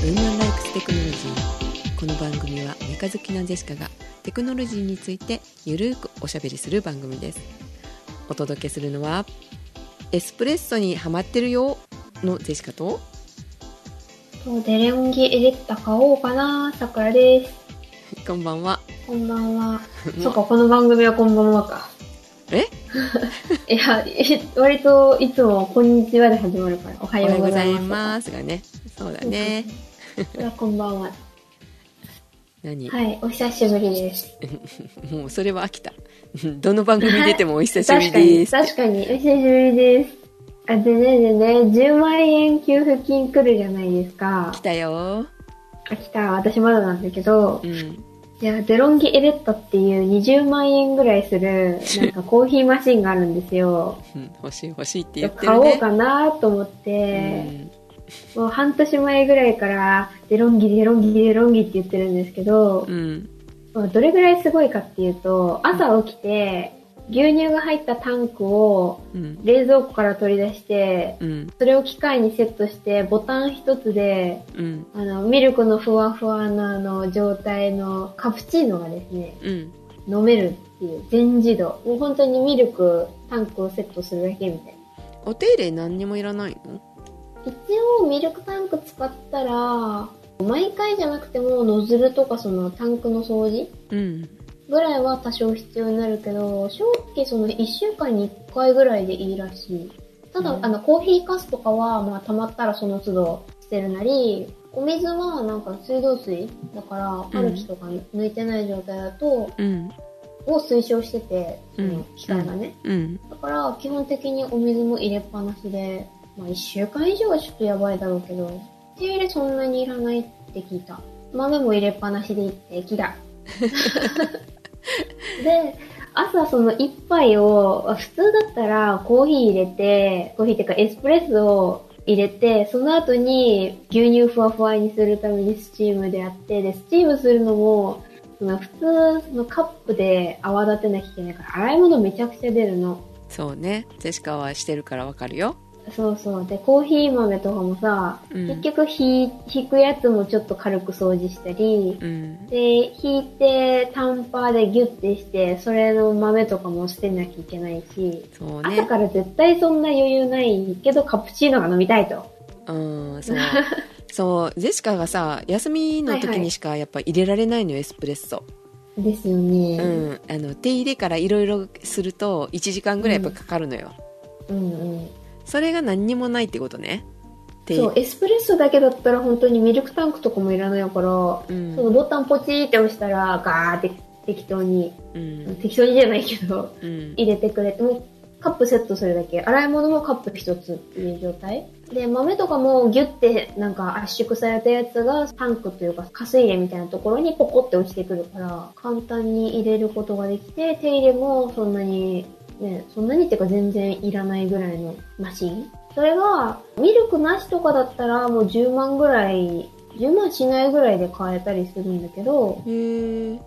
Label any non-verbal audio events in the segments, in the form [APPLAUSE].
Woman Likes Technology この番組はメカ好きなジェシカがテクノロジーについてゆるーくおしゃべりする番組ですお届けするのはエスプレッソにハマってるよのジェシカとデロンギエレッタ買おうかな、さくらです。こんばんはこんばんは。[LAUGHS] そっか、この番組はこんばんはか。え？[LAUGHS] いや、え割といつもこんにちはで始まるから、おはよようございます。がねそうだね [LAUGHS] こんばんは。何、はい、お久しぶりです。[LAUGHS] もうそれは飽きた [LAUGHS] どの番組出てもお久しぶり確かに、です確かに、お久しぶりです。あ、でね、でね、10万円給付金来るじゃないですか来。たよあ、来た、私まだなんだけどう、んいや、デロンギエレッタっていう20万円ぐらいする、なんかコーヒーマシンがあるんですよ。うん欲しい欲しいって言って買おうかなと思って、もう半年前ぐらいから、デロンギ、デロンギ、デロンギって言ってるんですけどう、ん。まあどれぐらいすごいかっていうと、朝起きて、牛乳が入ったタンクをうん。冷蔵庫から取り出して、うん。それを機械にセットして、ボタン一つで、うん。あの、ミルクのふわふわなあの状態のカプチーノがですね、うん。飲めるっていう全自動。もう本当にミルク、タンクをセットするだけみたいな。お手入れ何にもいらないの？一応ミルクタンク使ったら、毎回じゃなくてもノズルとかそのタンクの掃除うん。ぐらいは多少必要になるけど、正直その1週間に1回ぐらいでいいらしい。ただ、うん。あの、コーヒーカスとかは、まあ溜まったらその都度捨てるなり、お水はなんか水道水だから、カルキとか抜いてない状態だと、うん。を推奨してて、その機械がね。うん。だから、基本的にお水も入れっぱなしで、まあ一週間以上はちょっとやばいだろうけど、手入れそんなにいらないって聞いた。豆も入れっぱなしでいいって聞いた。[LAUGHS] で、朝その一杯を、普通だったらコーヒー入れて、コーヒーっていうかエスプレッソを入れて、その後に牛乳ふわふわにするためにスチームでやって、で、スチームするのも、その普通、そのカップで泡立てなきゃいけないから、洗い物めちゃくちゃ出るの。そうねジェシカはしてるからわかるよそうそう。で、コーヒー豆とかもさ、うん。結局ひ引くやつもちょっと軽く掃除したり、うん。で、引いてタンパーでギュッてして、それの豆とかも捨てなきゃいけないし、そうね。朝から絶対そんな余裕ないけど、カプチーノが飲みたいと。うんそう。[LAUGHS] そう。ジェシカがさ休みの時にしかやっぱ入れられないのよエスプレッソ。ですよね。うん。あの手入れからいろいろすると1時間ぐらいやっぱかかるのよ、うんうん。それが何にもないってことね。手そう、エスプレッソだけだったら本当にミルクタンクとかもいらないから、うん。そのボタンポチーって押したら、ガーって適当に、うん。適当にじゃないけど、うん。入れてくれて、もうカップセットするだけ。洗い物もカップ一つっていう状態。で、豆とかもギュッてなんか圧縮されたやつがタンクというか、カス入れみたいなところにポコって落ちてくるから、簡単に入れることができて、手入れもそんなに、ね、そんなにっていうか全然いらないぐらいのマシン。それが、ミルクなしとかだったらもう10万ぐらい、10万しないぐらいで買えたりするんだけど、へえ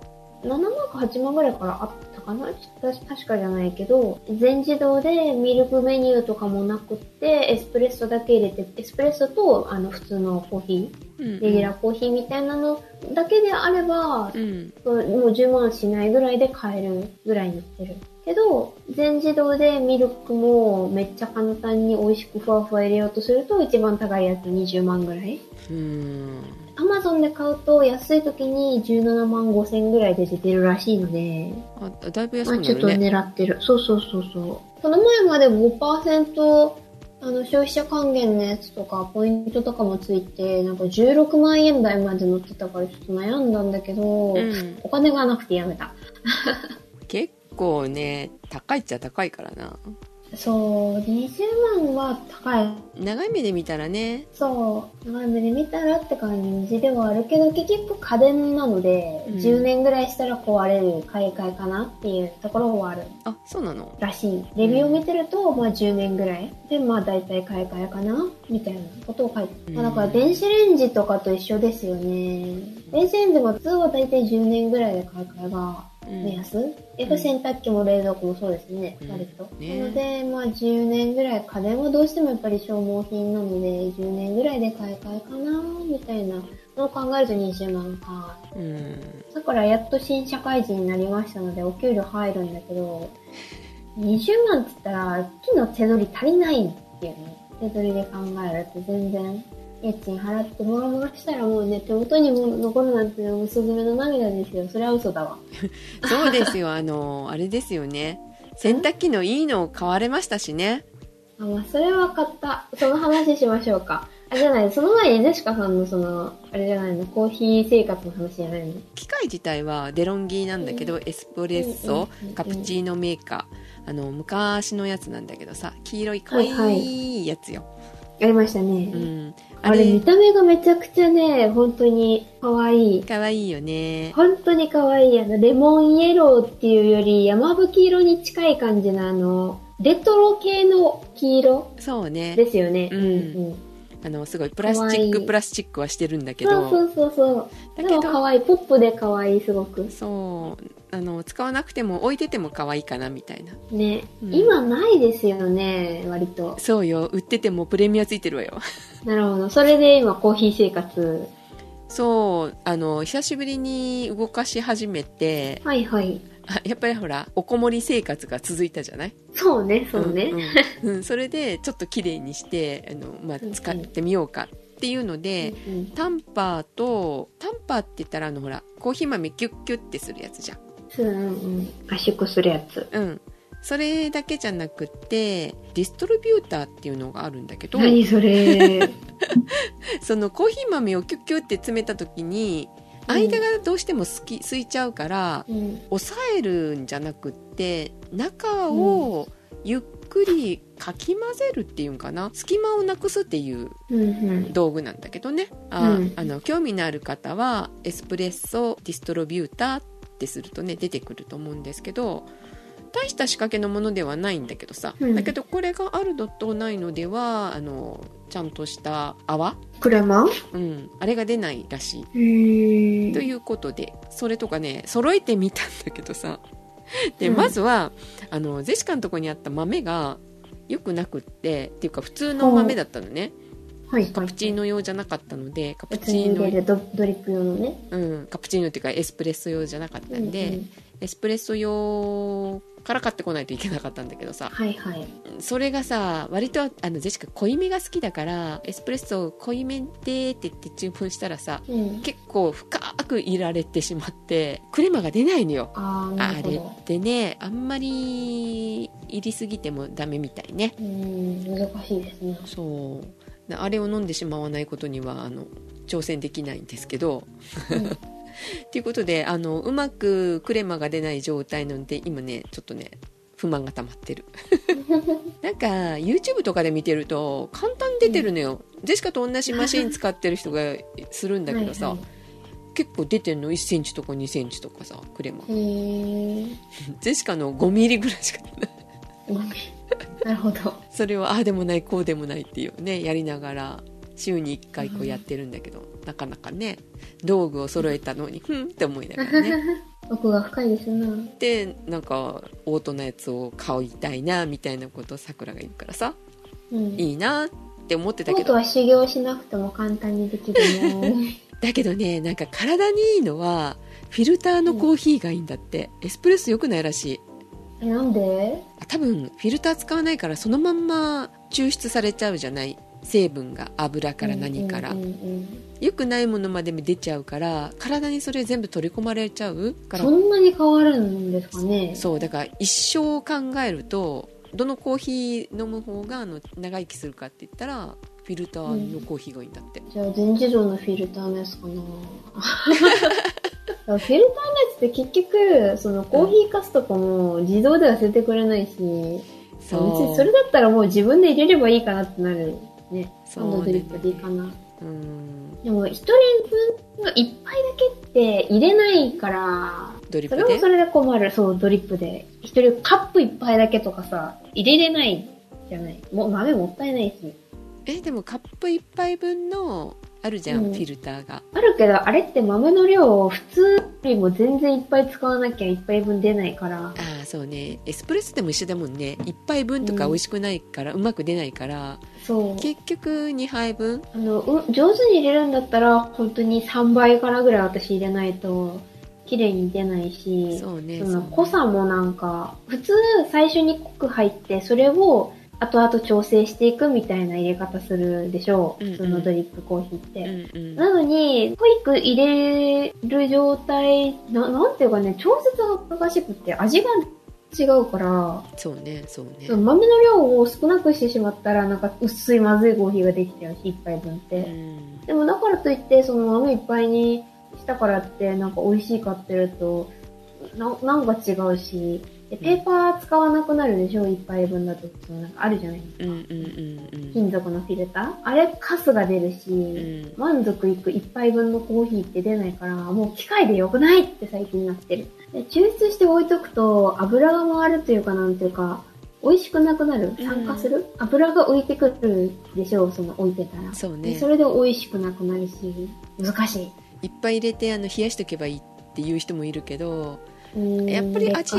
7万か8万ぐらいからあったかな？確かじゃないけど、全自動でミルクメニューとかもなくって、エスプレッソだけ入れて、エスプレッソとあの普通のコーヒー、レギュラーコーヒーみたいなのだけであれば、うんもう10万しないぐらいで買えるぐらいになってる。けど、全自動でミルクもめっちゃ簡単に美味しくふわふわ入れようとすると一番高いやつ20万ぐらい。うんアマゾンで買うと安い時に17万5千ぐらいで出てるらしいので、あだいぶ安まあちょっとくなるね狙ってる。そうそうそうそう。この前まで5%あの消費者還元のやつとかポイントとかもついて、なんか16万円台まで乗ってたからちょっと悩んだんだけど、うんお金がなくてやめた。結構ね高いっちゃ高いからなそう、20万は高い。長い目で見たらねそう、長い目で見たらって感じではあるけど、結局家電なので、うん10年ぐらいしたら壊れる買い替えかなっていうところはあるあそうなの？らしい。レビューを見てると、まあ10年ぐらいで、まあ大体買い替えかなみたいなことを書いてる。まあだから電子レンジとかと一緒ですよね。電子レンジも普通は大体10年ぐらいで買い替えがうん。目安、やっぱ洗濯機も冷蔵庫もそうですね、うん。割と。ね。なので、まあ10年ぐらい、家電はどうしてもやっぱり消耗品なので、10年ぐらいで買い替えかな、みたいなのを考えると20万か。う。ん。だからやっと新社会人になりましたので、お給料入るんだけど、20万って言ったら、木の手取り足りないっていうね。手取りで考えると全然、家賃払ってもらもらしたらもうね、手元にも残るなんて、もうスズメの涙ですよ。それは嘘だわ。[LAUGHS] そうですよ。あのあれですよね。洗濯機のいいのを買われましたしね。あ、まあ、それは買った。その話しましょうか。あ、じゃない、その前にジェシカさんのその、あれじゃないの、コーヒー生活の話じゃないの？機械自体はデロンギーなんだけど、エスプレッソ、うんうんうんカプチーノメーカー。あの昔のやつなんだけどさ黄色い可愛いやつよ、ありましたね。うんあれ見た目がめちゃくちゃね、本当に可愛い。可愛いよね本当に可愛い。あの、レモンイエローっていうより、山吹色に近い感じのあの、レトロ系の黄色そうねですよね。うんうん。あのすごいプラスチックプラスチックはしてるんだけどそうそうそうそう。でだけども可愛い。ポップで可愛い、すごく。そうあの使わなくても置いてても可愛いかなみたいな。ね、うん。今ないですよね、割と。そうよ。売っててもプレミアついてるわよ。[LAUGHS] なるほど。それで今コーヒー生活。そう。あの久しぶりに動かし始めてはいはい。あやっぱりほらおこもり生活が続いたじゃない？そうね、そうね。んうん。うん [LAUGHS] それでちょっと綺麗にしてあの、まあ使ってみようかっていうので、うんうん。タンパーとタンパーって言ったらあのほらコーヒー豆キュッキュッってするやつじゃんうん。うん。圧縮するやつ。うん。それだけじゃなくてディストリビューターっていうのがあるん。だけど何それ。そのコーヒー豆をキュッキュッって詰めた時に間がどうしてもすき空いちゃうからうん。押さえるん。じゃなくって中をゆっくりかき混ぜるっていうん。かな隙間をなくすっていう。道具なん。だけどね、うん。あの興味のある方はエスプレッソディストロビューターってするとね出てくると思うんですけど大した仕掛けのものではないんだけどさ、うん。だけどこれがあるのとないのではあのちゃんとした泡、クレマ？うん、あれが出ないらしい。ということでそれとかね揃えてみたんだけどさ。で、うん。まずはあのゼシカのとこにあった豆が良くなくってっていうか普通の豆だったのねはい。カプチーノ用じゃなかったのでカプチーノドドリップ用のね。うん、カプチーノっていうかエスプレッソ用じゃなかったんで、うんうんエスプレッソ用から買ってこないといけなかったんだけどさはいはい。それがさ割とあのジェシカ濃いめが好きだからエスプレッソ濃いめでって言って注文したらさうん。結構深くいられてしまってクレマが出ないのよあれ。ってねあんまり入りすぎてもダメみたいねうん、難しいですね。そうであれを飲んでしまわないことにはあの挑戦できないんですけど。うん。ということであのうまくクレマが出ない状態なので今ねちょっとね不満が溜まってる。[LAUGHS] なんか YouTube とかで見てると簡単に出てるのよ、ジェシカと同じマシン使ってる人がするんだけどさ、はい結構出てんの？1センチとか2センチとかさクレマ。ジェシカの5ミリぐらいしか出ない。なるほど。それをああでもないこうでもないっていうねやりながら週に1回こうやってるんだけど、なかなかね道具を揃えたのに [LAUGHS] ふんって思いながらね [LAUGHS] 奥が深いですな。でなんかオートのやつを買いたいなみたいなことをさくらが言うからさうん。いいなって思ってたノートけどは修行しなくても簡単にできるね。[LAUGHS] だけどねなんか体にいいのはフィルターのコーヒーがいいんだって、エスプレッソ良くないらしいえ、なんで？あ多分フィルター使わないからそのまんま抽出されちゃうじゃない？成分が油から何から、うんうんうん。良くないものまでも出ちゃうから体にそれ全部取り込まれちゃうから。そんなに変わるんですかね？そうだから一生を考えるとどのコーヒー飲む方があの長生きするかって言ったらフィルターのコーヒーがいいんだって、じゃあ全自動のフィルターのやつかな [LAUGHS] フィルターのやつって結局、そのコーヒーかすとかも自動では捨ててくれないし、別にそうそれだったらもう自分で入れればいいかなってなるね。そうハンドドリップでいいかな。うんでも一人分の一杯だけって入れないから、そドリップで？れもそれで困る。そう、ドリップで。一人カップ一杯だけとかさ、入れれないじゃない。もう豆もったいないし。えでもカップ1杯分のあるじゃん、うん。フィルターが。あるけど、あれって豆の量を普通よりも全然いっぱい使わなきゃ一杯分出ないから。ああそうね。エスプレッソでも一緒だもんね。1杯分とかうん。美味しくないから、うまく出ないからそう。結局2杯分。あの、う上手に入れるんだったら、本当に3倍からぐらい私入れないと、綺麗に出ないし、そうねその濃さもなんか、普通最初に濃く入って、それを後々調整していくみたいな入れ方するでしょう。うんうん普通のドリップコーヒーって。うんうんなのに、濃く入れる状態、ななんていうかね、調節が難しくって味が違うから、そうねそうねその豆の量を少なくしてしまったら、なんか薄いまずいコーヒーができちゃうし、一杯分って。うんでもだからといって、その豆いっぱいにしたからって、なんか美味しいかっていうと、ななんか違うし、でペーパー使わなくなるでしょ、一杯分だと。そのなんかあるじゃないですか。うんうんうん金属のフィルター？あれ、カスが出るし、うん満足いく一杯分のコーヒーって出ないから、もう機械で良くないって最近なってる。で抽出して置いとくと、油が回るというかなんていうか、美味しくなくなる？酸化する、油が浮いてくるでしょう、その置いてたら。そうねでそれで美味しくなくなるし、難しい。いっぱい入れてあの冷やしとけばいいっていう人もいるけどやっぱり味。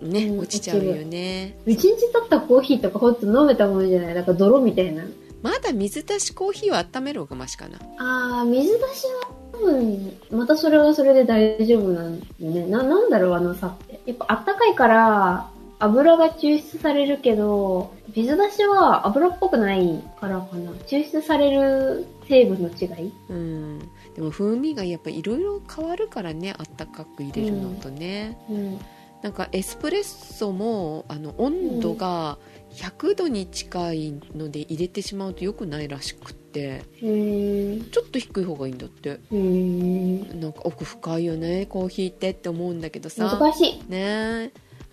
ね、うん落ちちゃうよね一日経ったコーヒーとかほんと飲めたものじゃない？なんか泥みたいな。まだ水出しコーヒーは温める方がマシかなあー、水出しは多分、またそれはそれで大丈夫なんよね。な、なんだろう、あの差って。やっぱあったかいから、油が抽出されるけど、水出しは油っぽくないからかな。抽出される成分の違い？うんでも風味がやっぱいろいろ変わるからねあったかく入れるのとね、うん。なんかエスプレッソもあの温度が100度に近いので入れてしまうと良くないらしくって。ちょっと低い方がいいんだって。なんか奥深いよねコーヒーってって思うんだけどさ難しい。ね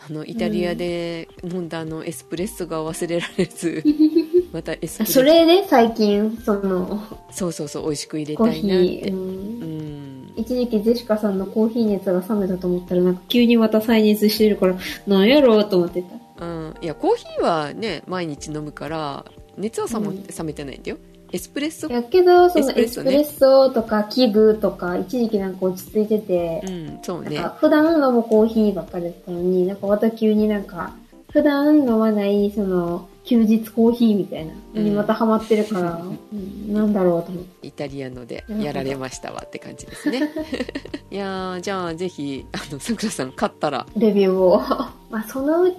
あのイタリアで飲んだあのエスプレッソが忘れられず、[LAUGHS] またエスプレッソそれで最近、その、そうそうそう美味しく入れたいなっー、て、うんうん、一時期ジェシカさんのコーヒー熱が冷めたと思ったら、なんか急にまた再熱してるから、なんやろうと思ってた。うん、いやコーヒーはね毎日飲むから熱は冷め,、うん。冷めてないんだよ。エスプレッソ？やけど、そのエスプレッソね。エスプレッソとか器具とか、一時期なんか落ち着いてて、うんそうね。なんか普段飲むコーヒーばっかりだったのに、なんかまた急になんか、普段飲まない、その、休日コーヒーみたいなのにまたハマってるから、うんなんだろうと思って。イタリアのでやられましたわって感じですね [LAUGHS] いやーじゃあぜひあのさくらさん買ったらレビューを。[LAUGHS] まあ、そのうち、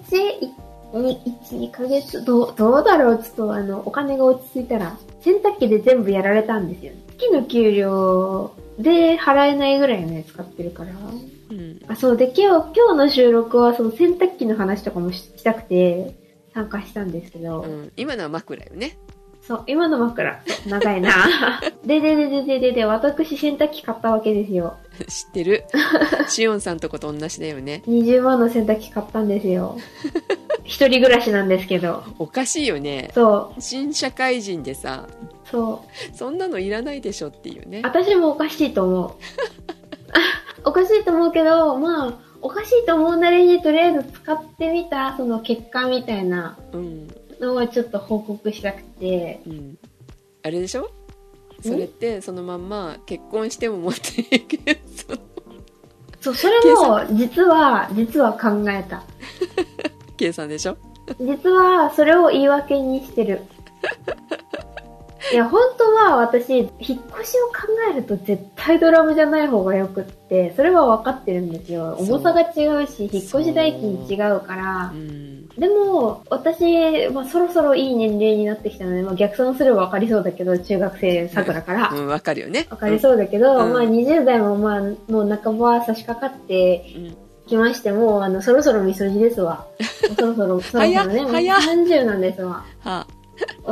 1、2ヶ月、どう、どうだろう？ちょっとあの、お金が落ち着いたら、洗濯機で全部やられたんですよ。月の給料で払えないぐらいのやつ買ってるから。うんあ、そうで、今日、今日の収録はその洗濯機の話とかもししたくて、参加したんですけど、うん、今のは枕よねそう、今の枕、長いな。[LAUGHS] で、で、で、で、で、で、で、私洗濯機買ったわけですよ。知ってるシオンさんとこと同じだよね20万の洗濯機買ったんですよ。一人暮らしなんですけど。おかしいよねそう、新社会人でさそう。そんなのいらないでしょっていうね私もおかしいと思う。おかしいと思うけど、まあ、おかしいと思うなりにとりあえず使ってみた、その結果みたいなうん。のをちょっと報告したくて、うん。あれでしょ？それってそのまんま結婚しても持っていけそう、それも実は、実は考えた。計算でしょ？実はそれを言い訳にしてる。いや、本当は私、引っ越しを考えると絶対ドラムじゃない方がよくって、それは分かってるんですよ。重さが違うし、引っ越し代金違うからう。んでも、私、まあ、そろそろいい年齢になってきたので、まあ、逆算すれば分かりそうだけど、中学生桜から。うんわかるよね分かりそうだけど、うんまあ、20代もまあ、もう半ば差し掛かってうんきまして、もう、あの、そろそろみそじですわ。[LAUGHS] そろそろ、そろそろね、もう早っ30なんですわ。はお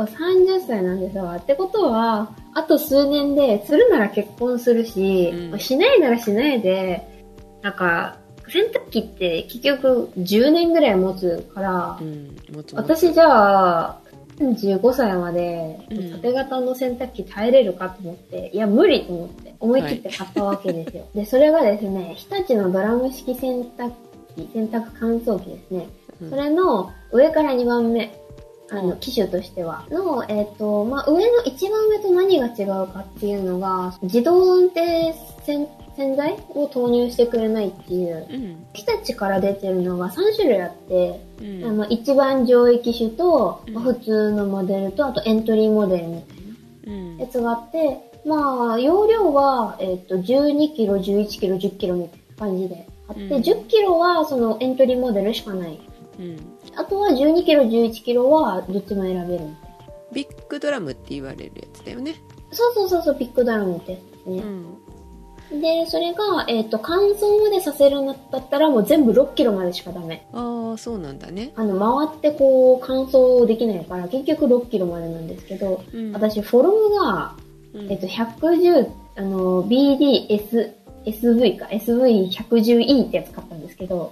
30歳なんですわ。ってことは、あと数年で、するなら結婚するし、うんしないならしないで、なんか、洗濯機って結局10年ぐらい持つからう、んもつもつ私じゃあ、35歳までうん縦型の洗濯機耐えれるかと思って、いや無理と思って思い切って買ったわけですよ。[LAUGHS] で、それがですね、日立のドラム式洗濯機、洗濯乾燥機ですね。うんそれの上から2番目あの、うん。機種としては。の、えっ、と、まあ、上の一番上と何が違うかっていうのが、自動運転洗洗剤を投入してくれないっていう。うん。日立から出てるのが3種類あって、うん。あの、一番上位機種と、うん。まあ普通のモデルと、あとエントリーモデルみたいうん。なやつがあって、まあ、容量は、えっ、と、12キロ、11キロ、10キロみたいな感じであって、うん。10キロはそのエントリーモデルしかない。うんあとは12キロ、11キロはどっちも選べる。ビッグドラムって言われるやつだよねそうそうそうそう、ピックダウンってやつですうね。んで、それが、えっ、と、乾燥までさせるんだったらもう全部6キロまでしかダメ。ああそうなんだねあの、回ってこう、乾燥できないから、結局6キロまでなんですけど、うん私、フォルムが、うんえっと、110、あの、BDS、SV か、SV110E ってやつ買ったんですけど、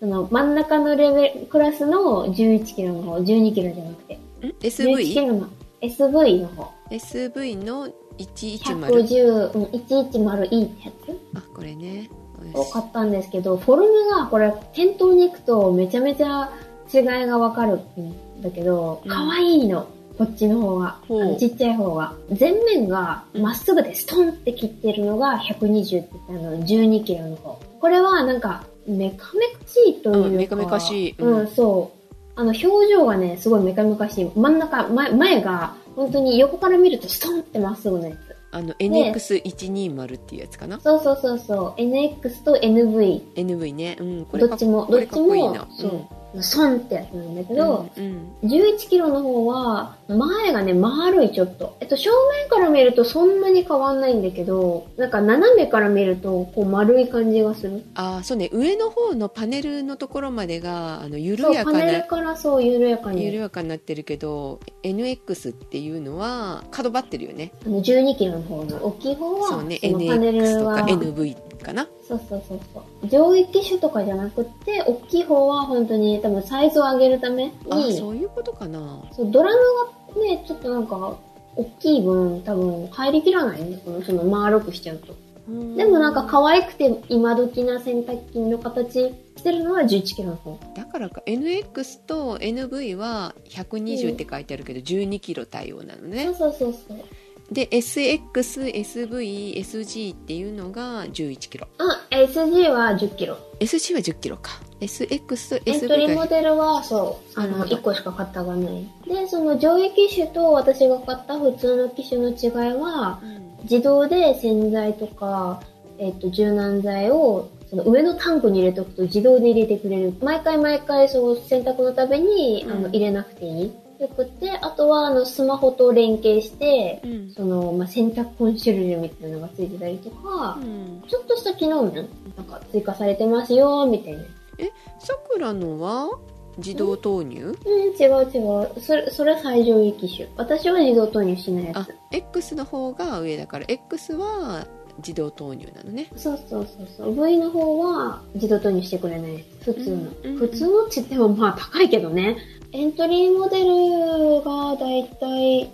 その、真ん中のレベル、クラスの11キロの方、12キロじゃなくて、ん11キ SV? ロの SV の方、SV の110 110、うん、110E ってやつ？あこれねを買ったんですけど、フォルムが、これ、店頭に行くとめちゃめちゃ違いがわかるんだけど、うん可愛いの。こっちの方が。ちっちゃい方が。前面がまっすぐでストンって切ってるのが120って言ったの、12キロの方。これはなんか、メカメカしいというか。うんメカメカしいうんうん、そう。あの、表情がね、すごいメカメカしい。真ん中、前、前が、本当に横から見るとストンってまっすぐのやつ。あの NX120 っていうやつかな？そうそうそうそう。NX と NV。NV ねうんこれかどっちも、どっちもかっこいいな、そう、ソンってやつなんだけうんど、うん。11キロの方は、前がね、丸いちょっと。えっと、正面から見るとそんなに変わんないんだけど、なんか斜めから見ると、こう丸い感じがする。ああそうね。上の方のパネルのところまでがあの緩やかパネルなからそう、緩やか緩に。やかになってるけど NX っていうのは角張ってるよね。あの、12キロの方の。大きい方は、そうね。NX とか NV かなそうそうそうそう。上位機種とかじゃなくって、大きい方は本当に多分サイズを上げるために、あそういうことかなそう、ドラムがね、ちょっとなんか、大きい分、多分入りきらないね。この、その丸くしちゃうと。でもなんか可愛くて今時な洗濯機の形してるのは11キロの方。だからか NX と NV は120って書いてあるけど12キロ対応なのねそうそうそうそう。で SXSVSG っていうのが11キロあ、SG は10キロ。SG は10キロか SX とエントリー SV がモデルはそう、あの、なるほど1個しか買ったがない。で、その上位機種と私が買った普通の機種の違いは、うん自動で洗剤とか、えっ、と、柔軟剤を、その上のタンクに入れておくと自動で入れてくれる。毎回毎回、その洗濯のために、あの、うん入れなくていい。よくって、あとは、あの、スマホと連携して、うんその、まあ、洗濯コンシェルジュみたいなのがついてたりとか、うんちょっとした機能面、なんか追加されてますよ、みたいな。さくらのは自動投入？うん、違う違う。それ、それは最上位機種。私は自動投入しないやあつ。X の方が上だから X は自動投入なのねそうそうそうそう。V の方は自動投入してくれない。普通の。うん普通のって言ってもまあ高いけどね。エントリーモデルがだいたい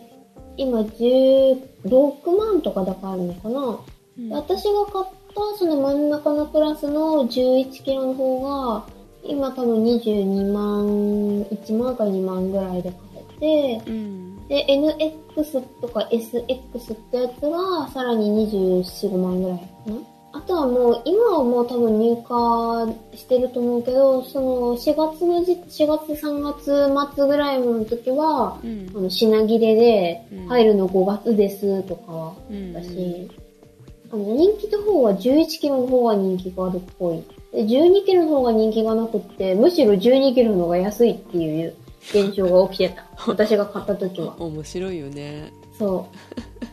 今16万とかだからあるのかな。うん私が買ったその真ん中のクラスの11キロの方が今多分22万、1万か2万ぐらいで買えて、うんで、NX とか SX ってやつがさらに24、5万ぐらいかな。あとはもう、今はもう多分入荷してると思うけど、その4月のじ、4月3月末ぐらいの時は、うんあの品切れでうん入るの5月ですとかはうんだし、あの人気の方は11キロの方が人気があるっぽい。で、12キロの方が人気がなくって、むしろ12キロの方が安いっていう現象が起きてた。[LAUGHS] 私が買った時は。面白いよねそ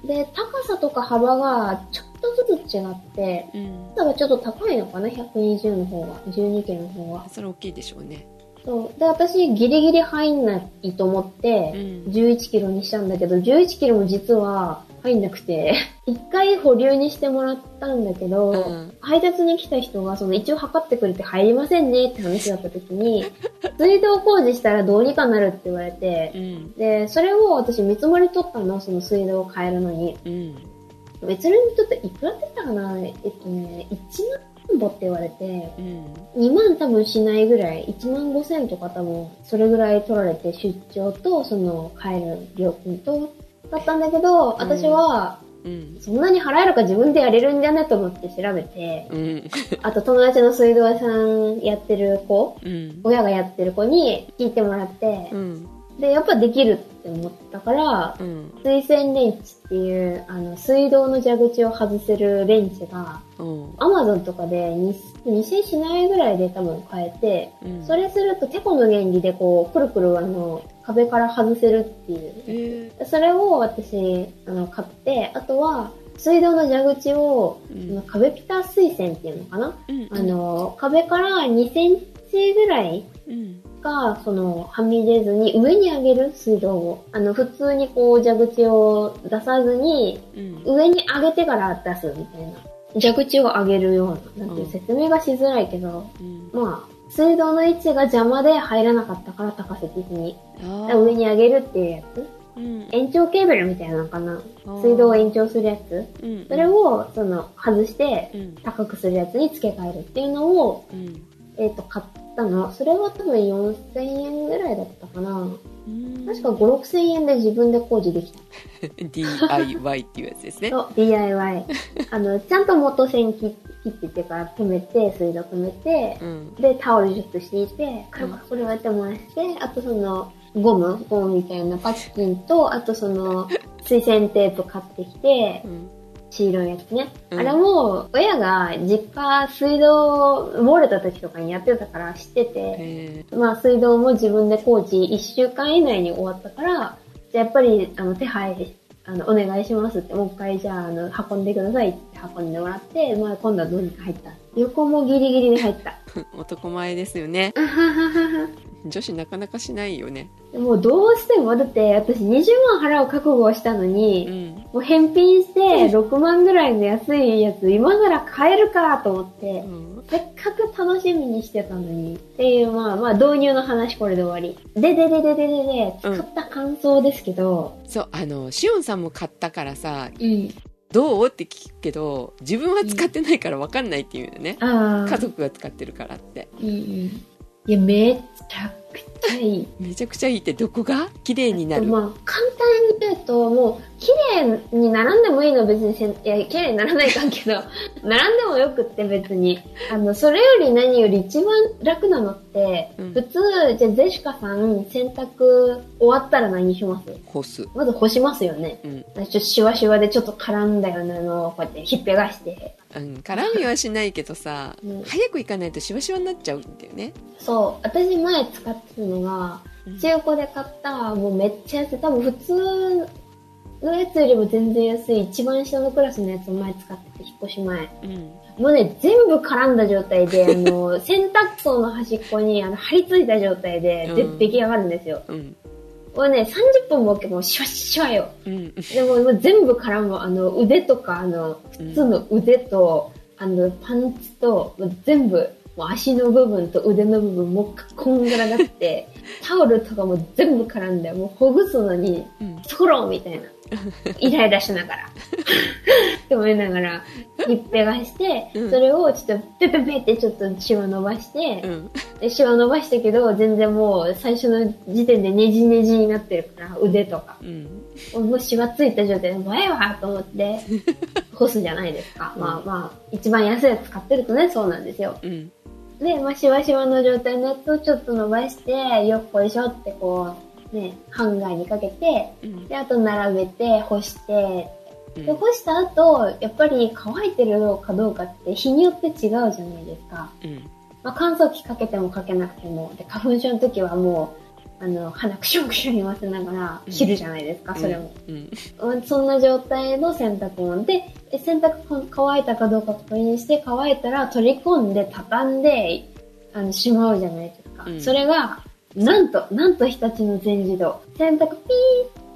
う。で、高さとか幅がちょっとずつ違って、うんだからちょっと高いのかな ?120 の方が。12キロの方が。それ大きいでしょうねそう。で、私ギリギリ入んないと思って、うん11キロにしたんだけど、11キロも実は入んなくて、[LAUGHS] 一回保留にしてもらったんだけど、うん配達に来た人がその一応測ってくれて入りませんねって話だった時に、[LAUGHS] 水道工事したらどうにかなるって言われてう、んで、それを私見積もり取ったの、その水道を変えるのに。うん別にとっていくらだったかな？えっとね、1万万歩って言われて、うん。2万多分しないぐらい、1万5千とか多分、それぐらい取られて出張と、その、帰る料金と、だったんだけど、私は、うん。そんなに払えるか自分でやれるんじゃね？と思って調べて、うん。あと友達の水道屋さんやってる子、うん。親がやってる子に聞いてもらってう、んで、やっぱできるって思ったから、うん。水洗レンチっていう、あの、水道の蛇口を外せるレンチが、うん。アマゾンとかで2 2000しないぐらいで多分買えて、うん。それするとテコの原理でこう、くるくるあの、壁から外せるっていう。えそれを私、あの、買って、あとは、水道の蛇口を、うん。壁ピタ水栓っていうのかな、ーうん。あの、壁から2センチぐらいうんが、その、はみ出ずに上に上げる水道を。あの、普通にこう、蛇口を出さずに、うん上に上げてから出すみたいな。蛇口を上げるような。なんていううん説明がしづらいけど、うんまあ、水道の位置が邪魔で入らなかったから高瀬的に。あ上に上げるっていうやつ。うん延長ケーブルみたいなのかな。水道を延長するやつ。うんそれを、その、外してう、ん高くするやつに付け替えるっていうのを、うんえっ、と、買ったの。それは多分4000円ぐらいだったかな。うん確か5、6000円で自分で工事できた。DIY っていうやつですねそう、DIY。あの、ちゃんと元栓切切ってってか、止めて、水道止めて、うんで、タオルジュッとしていて、軽くこれをやってもらって、あとその、ゴムゴムみたいなパチキンと、あとその、水栓テープ買ってきてう、ん黄色いやつね。うんあれも、親が実家水道漏れた時とかにやってたから知ってて、へまあ水道も自分で工事1週間以内に終わったから、じゃあやっぱりあの手配、あの、お願いしますって、もう一回じゃあ、あの、運んでくださいって運んでもらって、まあ今度はどうにか入った。横もギリギリで入った。ー [LAUGHS] 男前ですよね [LAUGHS] 女子なかなかしないよねもうどうしても、だって私20万払う覚悟をしたのうに、んもう返品して6万ぐらいの安いやつ今なら買えるかと思ってう、んせっかく楽しみにしてたのに。っていう、まあまあ導入の話これで終わり。ででででででで、うん使った感想ですけど、そうあのしおんさんも買ったからさうん。どう？って聞くけど自分は使ってないから分かんないっていうのね。家族が使ってるからってうんうん。いや、めちゃくちゃいい。めちゃくちゃいいってどこが綺麗になる？まあ、簡単に言うと、もう、綺麗に並んでもいいの別にせん、いや、綺麗にならないかんけど、[LAUGHS] 並んでもよくって別に。あの、それより何より一番楽なのって、うん普通、じゃあゼシカさん、洗濯終わったら何します？干すまず干しますよね。うん、ちょっとシワシワでちょっと絡んだようなのをこうやってひっぺがして。うん、絡みはしないけどさ、うん早く行かないとシワシワになっちゃうんだよねそう。私前使ってるのが、うん中古で買った、もうめっちゃ安い。多分普通のやつよりも全然安い、一番下のクラスのやつを前使ってて、引っ越し前。うんもうね、全部絡んだ状態で、あの、洗濯槽の端っこに、あの、張り付いた状態でう出来上がるんですよ。うんもうね、30分もけもうシュワシュワよ。うんでも、もう全部絡む、あの、腕とか、あの、普通の腕と、あの、パンツと、もう全部、もう足の部分と腕の部分もこんがらがって、[LAUGHS] タオルとかも全部絡んで、もうほぐすのに、うんソロみたいな。[LAUGHS] イライラしながら。って思いながら、ひっぺがして、うんそれをちょっとペペペってちょっとシワ伸ばして、うんでシワ伸ばしたけど、全然もう最初の時点でネジネジになってるから、腕とか。うんもうシワついた状態で、わいわと思って、[LAUGHS] 干すじゃないですか。うんまあまあ、一番安いやつ買ってるとね、そうなんですよ。うんで、まあ、シワシワの状態のやつをちょっと伸ばして、よっこいしょってこう、ね、ハンガーにかけて、うん。で、あと並べて、干して、うん。で、干した後、やっぱり乾いてるかどうかって日によって違うじゃないですか。うん。まあ、乾燥機かけてもかけなくても、で、花粉症の時はもう、あの、鼻くしょくしょ言わせながら切るじゃないですか、それも。うん。うんそんな状態の洗濯物で、え洗濯乾いたかどうか確認して、乾いたら取り込んで畳んで、あの、しまうじゃないですか。うん。それが、なんと、なんと日立の全自動。洗濯ピ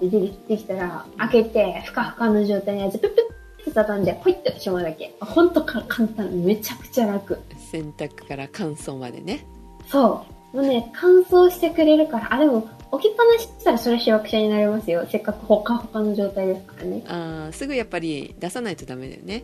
ーって出てきたら、開けて、ふかふかの状態のやつ、ピッピッって畳んで、ポイってしまうだけ。ほんとか簡単。めちゃくちゃ楽。洗濯から乾燥までねそう。もうね、乾燥してくれるから、あ、でも、置きっぱなししたらそれしわくちゃになりますよ。せっかくほかほかの状態ですからね。あーすぐやっぱり出さないとダメだよね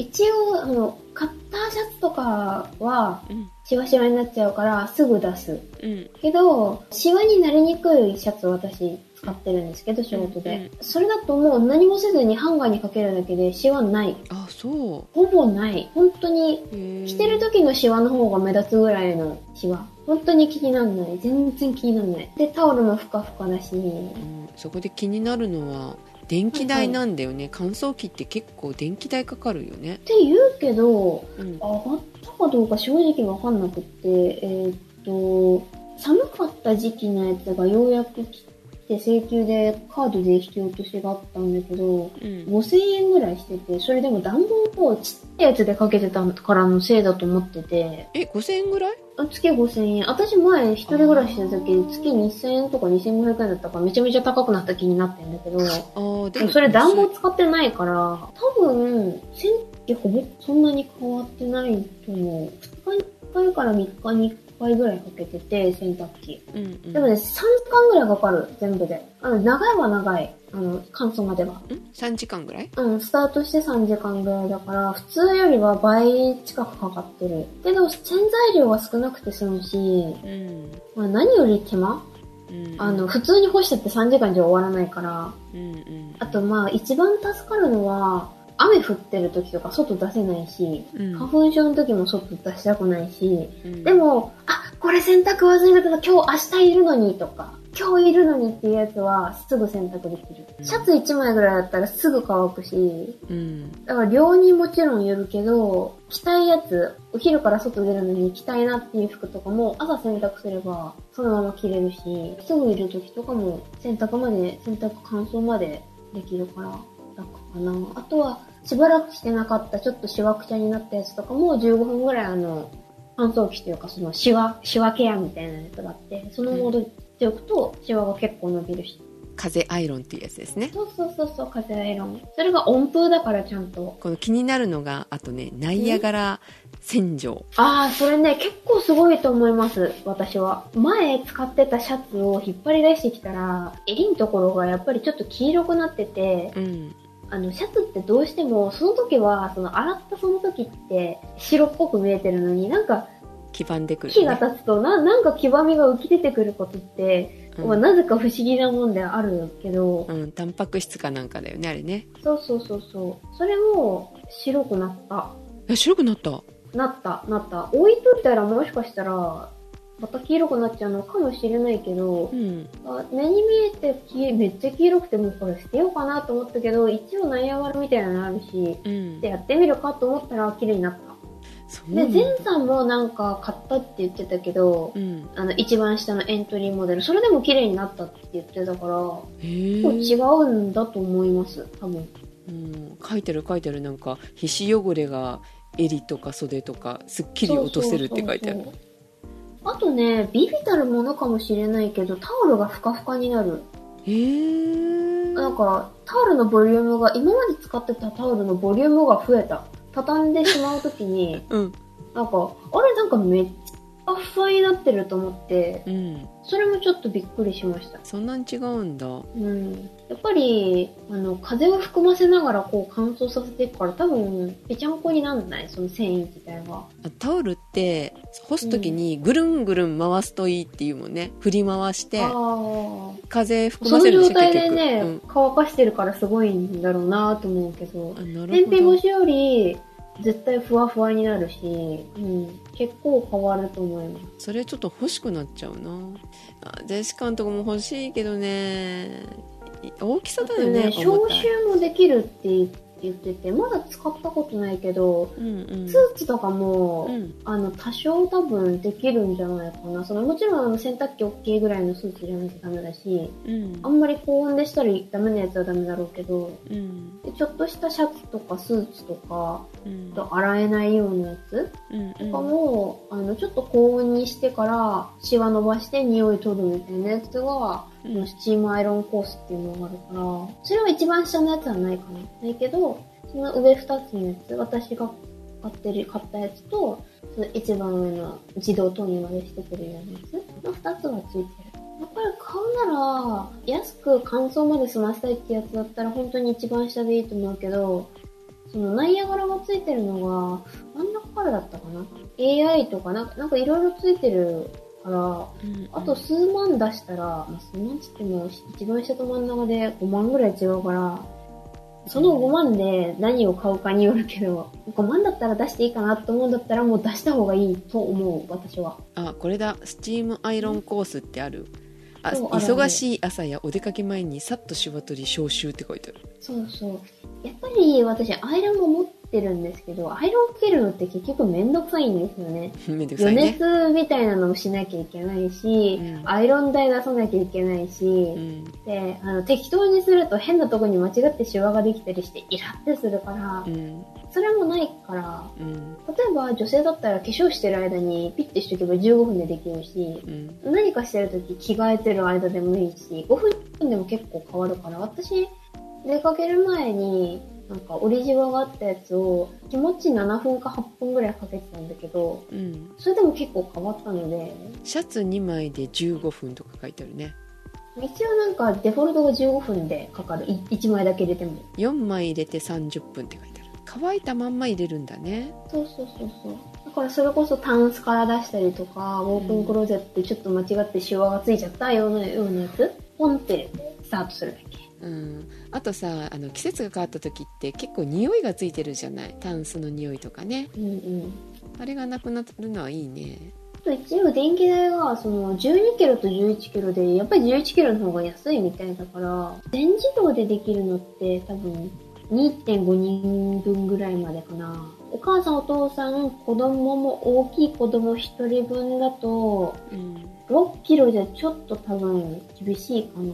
一応、あの、カッターシャツとかは、うんシワシワになっちゃうから、すぐ出す。うんけど、シワになりにくいシャツを私使ってるんですけど、仕事で。それだともう何もせずにハンガーにかけるだけでシワない。あそほぼない。本当に、着てる時のシワの方が目立つぐらいのシワ。本当に気になんない。全然気になんない。で、タオルもふかふかだし、うんそこで気になるのは電気代なんだよね、乾燥機って結構電気代かかるよね。って言うけど、うん。上がったかどうか正直わかんなくって、えーっと、寒かった時期のやつがようやく来て請求でカードで引き落としがあったんだけど、うん。5000円ぐらいしてて、それでも暖房をちっちゃいやつでかけてたからのせいだと思ってて、え5000円ぐらい？月5000円。私前一人暮らししてた時、月2000円とか2500円だったからめちゃめちゃ高くなった気になってんだけど、あーででもそれ暖房使ってないから、多分、洗濯ほぼそんなに変わってないと思う。2日に1回から3日に1回ぐらいかけてて、洗濯機。うんうんでもね、3時間ぐらいかかる、全部で。あの、長いは長い。あの、乾燥までは。ん？3時間ぐらい？うん、スタートして3時間ぐらいだから、普通よりは倍近くかかってる。けど、洗剤量は少なくて済むし、うんまあ、何より手間？うんあの、普通に干してって3時間じゃ終わらないから、うんうんあとまあ一番助かるのは、雨降ってる時とか外出せないし、うん花粉症の時も外出したくないし、うんでも、あ、これ洗濯忘れてた、今日明日いるのにとか、今日いるのにっていうやつはすぐ洗濯できる。シャツ1枚ぐらいだったらすぐ乾くし、うんだから量にもちろんよるけど、着たいやつ、お昼から外出るのに着たいなっていう服とかも朝洗濯すればそのまま着れるし、すぐいる時とかも洗濯まで、洗濯乾燥までできるから楽かな。あとは、しばらくしてなかったちょっとシワくちゃになったやつとかも15分ぐらいあの、乾燥機というかそのシワ、シワケアみたいなやつがあって、そのモードしておくとシワが結構伸びるし。風アイロンっていうやつですねそうそうそうそう、風アイロン。それが温風だからちゃんとこの気になるのがあとねナイアガラ洗浄ああ、それね、結構すごいと思います、私は。前使ってたシャツを引っ張り出してきたら、襟のところがやっぱりちょっと黄色くなってて、うんあの、シャツってどうしても、その時は、その、洗ったその時って、白っぽく見えてるのに、なんか、黄ばんでくる、日が経つと、な、なんか黄ばみが浮き出てくることって、うんまあなぜか不思議なもんであるけど、うん、タンパク質かなんかだよねあれねそうそうそうそう。それも、白くなった。え白くなった？なった、なった。置いといたらもしかしたら、また黄色くなっちゃうのかもしれないけどう、ん。あ目に見えてきめっちゃ黄色くてもうこれ捨てようかなと思ったけど、一応ナイアガラみたいなのあるし、うん。でやってみるかと思ったら綺麗になった。で、そうなんだ。ゼンさんもなんか買ったって言ってたけど、うん。あの一番下のエントリーモデル、それでも綺麗になったって言ってたから、結構違うんだと思います、多分。うん、書いてる書いてるなんか皮脂汚れが襟とか袖とかすっきり落とせるって書いてある。そうそうそうあとね、ビビたるものかもしれないけど、タオルがふかふかになる。へえなんか、タオルのボリュームが、今まで使ってたタオルのボリュームが増えた。畳んでしまうときに、[LAUGHS] うんなんか、あれなんかめっふわふわになってると思って、うんそれもちょっとびっくりしました。そんなに違うんだうん。やっぱり、あの、風を含ませながらこう乾燥させていくから多分、ぺちゃんこになんないその繊維自体が。あタオルって干す時にぐるんぐるん回すといいっていうもんね振り回して。風含そのませるでしょ状態でね、うん乾かしてるからすごいんだろうなと思うけど天日干しより絶対ふわふわになるし、うん、結構変わると思います。それちょっと欲しくなっちゃうな。あジェシカのとこも欲しいけどね。い大きさだよねね、消臭もできるって言ってて、まだ使ったことないけど、うんうん。スーツとかも、うん。あの、多少多分できるんじゃないかな。その、もちろんあの洗濯機 OK ぐらいのスーツじゃなきゃダメだし、うん。あんまり高温でしたらダメなやつはダメだろうけど、うん。でちょっとしたシャツとかスーツとか、うん。と洗えないようなやつうんとかも、あの、ちょっと高温にしてから、シワ伸ばして匂い取るみたいなやつが、うんスチームアイロンコースっていうのがあるから、それは一番下のやつはないかな。ないけど、その上二つのやつ、私が買ってる、買ったやつと、その一番上の自動投入までしてくれるやつの二つはついてる。やっぱり買うなら、安く乾燥まで済ませたいってやつだったら本当に一番下でいいと思うけど、そのナイアガラがついてるのが、真ん中からだったかな ?AI とかなんか、なんかいろいろついてるから、うんあと数万出したら、まあ、数万つっても一番下と真ん中で5万ぐらい違うから、その5万で何を買うかによるけど、5万だったら出していいかなと思うんだったらもう出した方がいいと思う、私は。あこれだ。スチームアイロンコースってある。あ忙しい朝やお出かけ前にさっと仕事に招集って書いてある。そうそう。やっぱり私、アイロンも持ってるんですけど、アイロンかけるのって結局めんどくさいんですよね。めんどくさ余いね。熱みたいなのもしなきゃいけないし、うん。アイロン台出さなきゃいけないし、うん。で、あの、適当にすると変なとこに間違ってシワができたりしてイラってするからう、ん。それもないから、うん。例えば女性だったら化粧してる間にピッてしとけば15分でできるし、うん。何かしてるとき着替えてる間でもいいし、5分でも結構変わるから、私、出かける前に、なんかオリジナがあったやつを気持ち7分か8分ぐらいかけてたんだけど、うんそれでも結構変わったので、シャツ2枚で15分とか書いてあるね一応なんかデフォルトが15分でかかる。1枚だけ入れても。4枚入れて30分って書いてある乾いたまんま入れるんだねそうそうそうそう。だからそれこそタンスから出したりとか、ウォークインクローゼットでちょっと間違ってシワがついちゃったようなようなやつ、ポンってスタートするだけ。うん、あとさあの季節が変わった時って結構匂いがついてるじゃない？タンスの匂いとかねうんうん。あれがなくなるのはいいねあと一応電気代がその12キロと11キロで、やっぱり11キロの方が安いみたいだから、全自動でできるのって多分2.5人分ぐらいまでかな。お母さんお父さん、子供も大きい子供1人分だと、うん6キロじゃちょっと多分厳しいかな。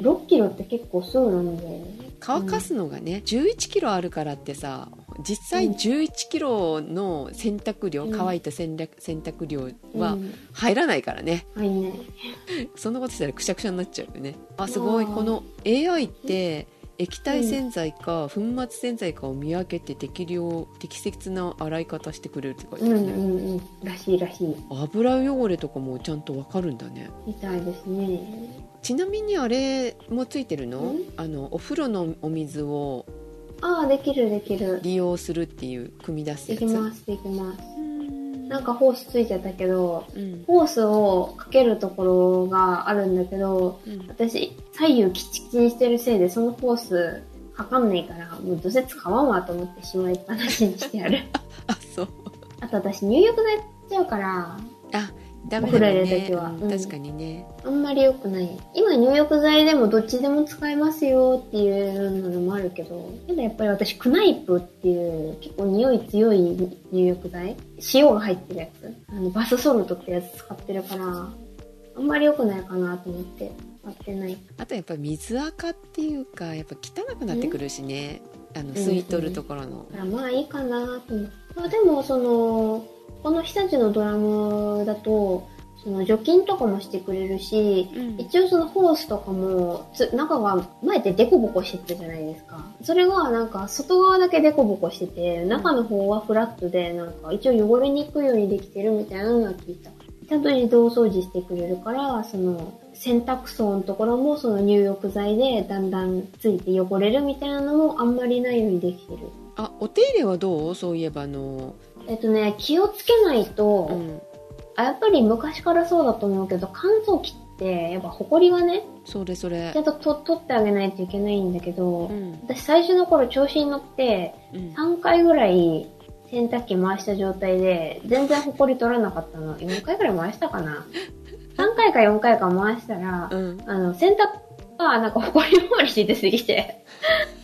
6キロって結構すぐなんで。乾かすのがね、11キロあるからってさ実際うん。11キロの洗濯量、うん。乾いた洗濯洗濯量はうん。入らないからね、はい。ね。[LAUGHS] そんなことしたらくしゃくしゃになっちゃうよね。あすごい。この AI って液体洗剤か粉末洗剤かを見分けて適量適切な洗い方してくれるって書いてあるね、うんうんうん。らしいらしい。油汚れとかもちゃんとわかるんだねみたいですね。ちなみにあれもついてるの？ん？あのお風呂のお水をああ、できるできる。利用するっていう組み出すでやつきます、できます。うんなんかホースついてたけど、うん。ホースをかけるところがあるんだけど、うん。私、左右キチキチにしてるせいで、そのホースかかんないから、もうどうせ使わんわと思ってしまいっぱなしにしてある。[LAUGHS] あそう。あと私、入浴剤やっちゃうから、あダメお風呂だよね。入れる時は。うん。うん確かにね。あんまり良くない。今入浴剤でもどっちでも使えますよっていうのもあるけど、ただやっぱり私クナイプっていう結構匂い強い入浴剤？塩が入ってるやつ？あのバスソルトってやつ使ってるから、あんまり良くないかなと思って。使ってない。あとやっぱ水垢っていうかやっぱ汚くなってくるしね。あのん。吸い取るところの。だからまあいいかなと思って。まあでもその、この日立のドラムだと、その除菌とかもしてくれるし、うん一応そのホースとかも、つ中が前ってデコボコしてたじゃないですか。それがなんか外側だけデコボコしてて、中の方はフラットで、なんか一応汚れにくいようにできてるみたいなのは聞いた。ちゃんと自動掃除してくれるから、その洗濯槽のところもその入浴剤でだんだんついて汚れるみたいなのもあんまりないようにできてる。あお手入れはどう？そういえばあのえっとね、気をつけないと、うんあやっぱり昔からそうだと思うけど、乾燥機って、やっぱ埃がね、それそれちゃんとと取ってあげないといけないんだけど、うん私最初の頃調子に乗って、うん3回ぐらい洗濯機回した状態で、全然埃取らなかったの。4回ぐらい回したかな [LAUGHS] ?3 回か4回か回したら、うんあの、洗濯がなんか埃回りして出すぎて。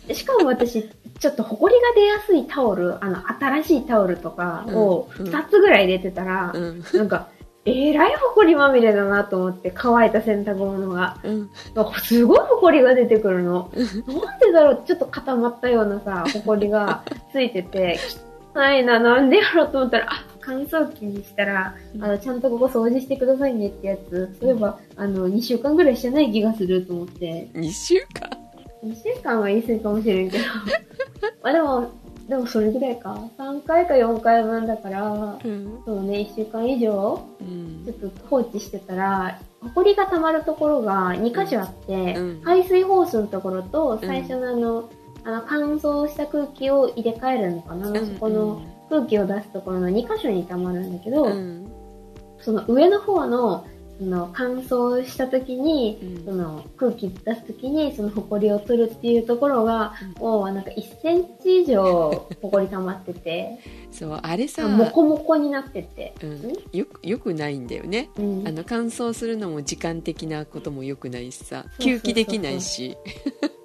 で [LAUGHS] しかも私、ちょっと埃が出やすいタオル、あの、新しいタオルとかをうん。うん。2つぐらい入れてたら、うん。なんか、えらい埃まみれだなと思って、乾いた洗濯物が。うん。すごい埃が出てくるの。なんでだろう？ちょっと固まったようなさ、埃がついてて、汚いな、なんでやろうと思ったら、あ、乾燥機にしたら、あの、ちゃんとここ掃除してくださいねってやつ、そういえば、あの、2週間ぐらいしてない気がすると思って、2週間？2週間は言い過ぎかもしれんけど。[LAUGHS] まあでも、でもそれぐらいか。3回か4回分だから、うん。そうね、1週間以上うん。ちょっと放置してたら、埃が溜まるところが2箇所あって、うん。排水ホースのところと最初のあの、あの、乾燥した空気を入れ替えるのかな、うん。そこの空気を出すところの2箇所に溜まるんだけど、うん。その上の方の、その乾燥した時に、うん。その空気出す時にそのホコリを取るっていうところが、うん。もうなんか1センチ以上ホコリ溜まってて、[LAUGHS] そうあれさ、モコモコになってて。うん、よくよくないんだよね。うん。あの乾燥するのも時間的なこともよくないしさ。吸気できないし。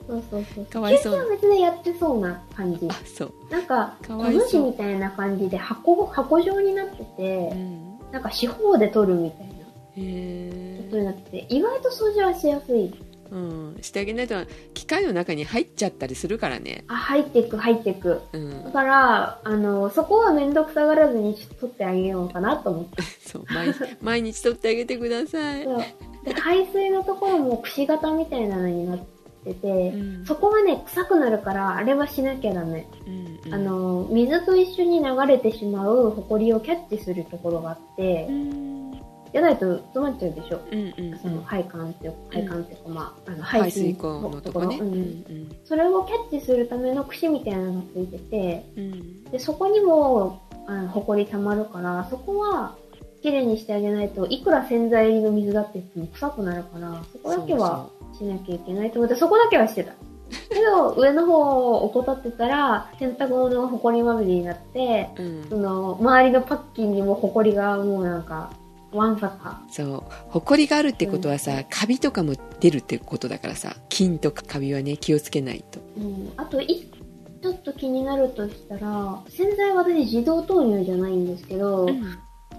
そうそうそう。[LAUGHS] かわいそう。休憩は別でやってそうな感じ。あ。そう、なんか、かわみたいな感じで箱、箱状になっててう、ん、なんか四方で取るみたいなへえことになってて、意外と掃除はしやすい。うん、してあげないと機械の中に入っちゃったりするからね、あ、入っていく、入っていく。うん。だ、から、あの、そこはめんどくさがらずにちょっと取ってあげようかなと思って。[LAUGHS] そう毎毎日取ってあげてください、そう。で排水のところもくし形みたいなのになってて、うん。そこがね、臭くなるから、あれはしなきゃダメ。うんうん、あの、水と一緒に流れてしまうホコリをキャッチするところがあってう、んじゃないと詰まっちゃうでしょ。うんうん。その配管って配管っていうか、まあ、あの排排水水口のとこね、うん。うん。それをキャッチするための串みたいなのがついてて、うんで、そこにも、あの、ホコリ溜まるから、そこは、綺麗にしてあげないといくら洗剤入りの水だって言っても臭くなるから、そこだけはしなきゃいけないと思って、そこだけはしてた。[LAUGHS] けど、上の方を怠ってたら、洗濯物がホコリまみれになって、そうん。その、周りのパッキンにもホコリがもうなんか、わんさか。そう。埃があるってことはさ、カビとかも出るってことだからさ。菌とかカビはね気をつけないと。うん。あと、い、ちょっと気になるとしたら、洗剤は私自動投入じゃないんですけど、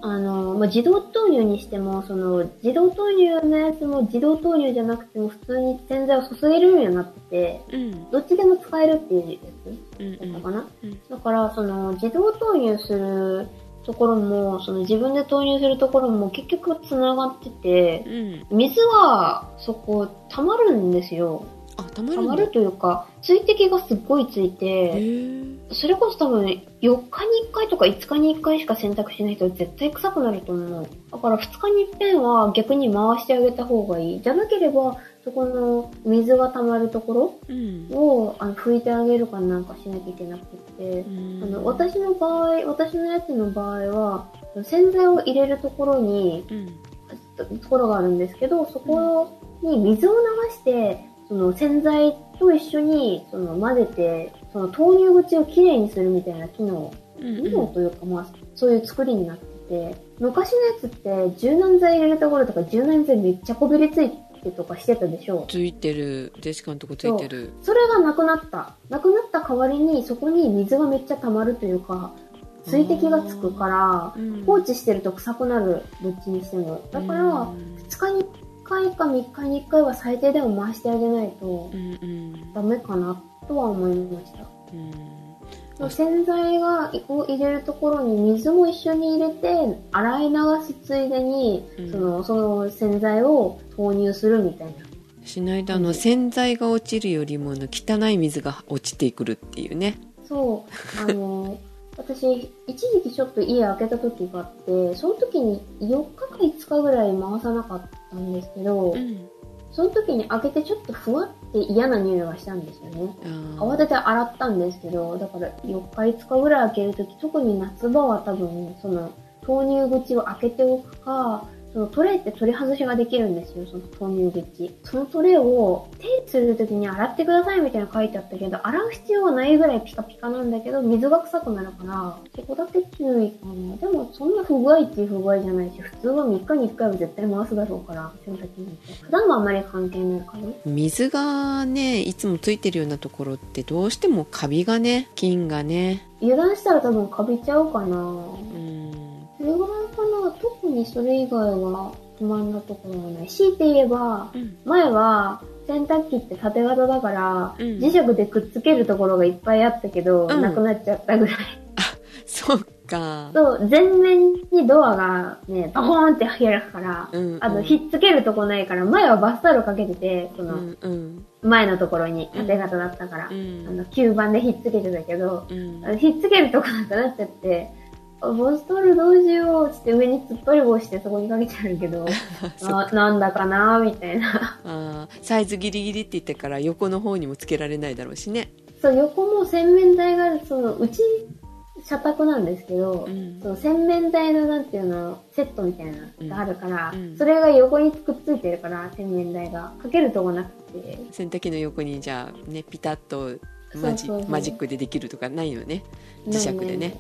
あの、まあ、自動投入にしても、その、自動投入のやつも自動投入じゃなくても普通に洗剤を注げるようになってて、うん。どっちでも使えるっていうやつうんうんだったかな、うん。だから、その、自動投入するところも、その自分で投入するところも結局繋がってて、うん水がそこ溜まるんですよ。あたまる溜まるというか、水滴がすっごいついへて、ーそれこそ多分4日に1回とか5日に1回しか洗濯しないと絶対臭くなると思う。だから2日に一遍は逆に回してあげた方がいい。じゃなければ、そこの水が溜まるとこうん。ろをあの拭いてあげるかなんかしなきゃいけなくて、うん。あの私の場合、私のやつの場合は、洗剤を入れるところに、うん。ところがあるんですけど、そこに水を流して、その洗剤と一緒にその混ぜて、その投入口をきれいにするみたいな機能、うん。機能というかまあ、そういう作りになってて、昔のやつって柔軟剤入れるところとか柔軟剤めっちゃこびりついてとかしてたでしょ。ついてるジェシカのとこついてる。それがなくなった。なくなった代わりにそこに水がめっちゃ溜まるというか、水滴がつくから、うん。放置してると臭くなる、どっちにしても。だから、うん。2日に1回か3日に1回は最低でも回してあげないとダメかなとは思いました。うん洗剤がを入れるところに水も一緒に入れて洗い流すついでに、うん。そのその洗剤を投入するみたいな。しないとあの洗剤が落ちるよりもあの汚い水が落ちてくるっていうね。そう、あの、[LAUGHS] 私、一時期ちょっと家開けた時があって、その時に4日か5日ぐらい回さなかったんですけど、うん。その時に開けてちょっとふわって嫌な匂いがしたんですよね。慌てて洗ったんですけど、だから4日5日ぐらい開けるとき、特に夏場は多分、その、投入口を開けておくか、そのトレイって取り外しができるんですよ、その投入口。そのトレイを手するときに洗ってくださいみたいなの書いてあったけど、洗う必要はないぐらいピカピカなんだけど、水が臭くなるから、そこだけ注意かな。でも、そんな不具合っていう不具合じゃないし、普通は3日に1回は絶対回すだろうから、洗濯機にって。普段はあんまり関係ないからね。水がねいつもついてるようなところってどうしてもカビがね菌がね油断したら多分カビちゃうかな。うんそれぐらいかな。特にそれ以外は不満なところはない。強いて言えば、うん。前は洗濯機って縦型だから、うん。磁石でくっつけるところがいっぱいあったけど、うん。なくなっちゃったぐらい。そっか。そう、全面にドアがね、バコーンって開くから、うんうん。あの、ひっつけるとこないから、前はバスタオルかけてて、そうの、んうん。前のところに縦型だったから、うあんの、吸盤でひっつけてたけど、うん。ひっつけるとこなくなっちゃって、あボストールどうしようっつって上に突っ張り棒してそこにかけちゃうけど、[LAUGHS] あなんだかなみたいな。あーサイズギリギリって言ってから横の方にもつけられないだろうしねそう、横も洗面台がある、その、うち、社宅なんですけど、うんその洗面台のなんていうの、セットみたいなのがあるから、うんうんそれが横にくっついてるから、洗面台が。かけるとこなくて。洗濯機の横にじゃあねピタッとマジマジックでできるとかないよね。磁石でね。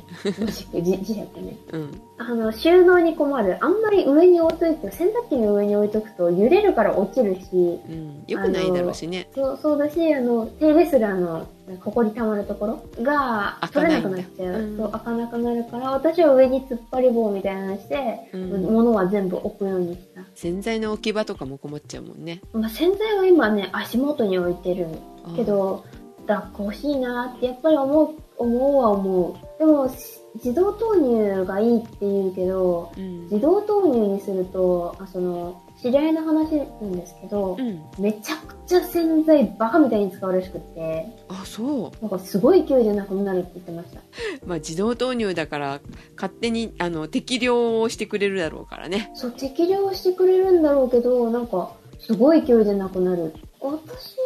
磁石ね。うん。あの、収納に困る。あんまり上に置いといて、洗濯機の上に置いとくと揺れるから落ちるし、うん。よくないだろうしね。そう、そうだし、あの、手レスラーの、ここに溜まるところが、取れなくなっちゃう。うん。そう、開かなくなるから、私は上に突っ張り棒みたいなのして、うん。物は全部置くようにした。洗剤の置き場とかも困っちゃうもんね。まあ、洗剤は今ね、足元に置いてるけど、抱っこ欲しいなってやっぱり思う、思うは思う。でも、し自動投入がいいって言うけど、うん自動投入にすると、あその、知り合いの話なんですけどう、んめちゃくちゃ洗剤バカみたいに使うらしくって、あそなんかすごい勢いでなくなるって言ってました。うまあ自動投入だから勝手にあの適量をしてくれるだろうからねそう、適量してくれるんだろうけど、なんか、すごい勢いでなくなる。私、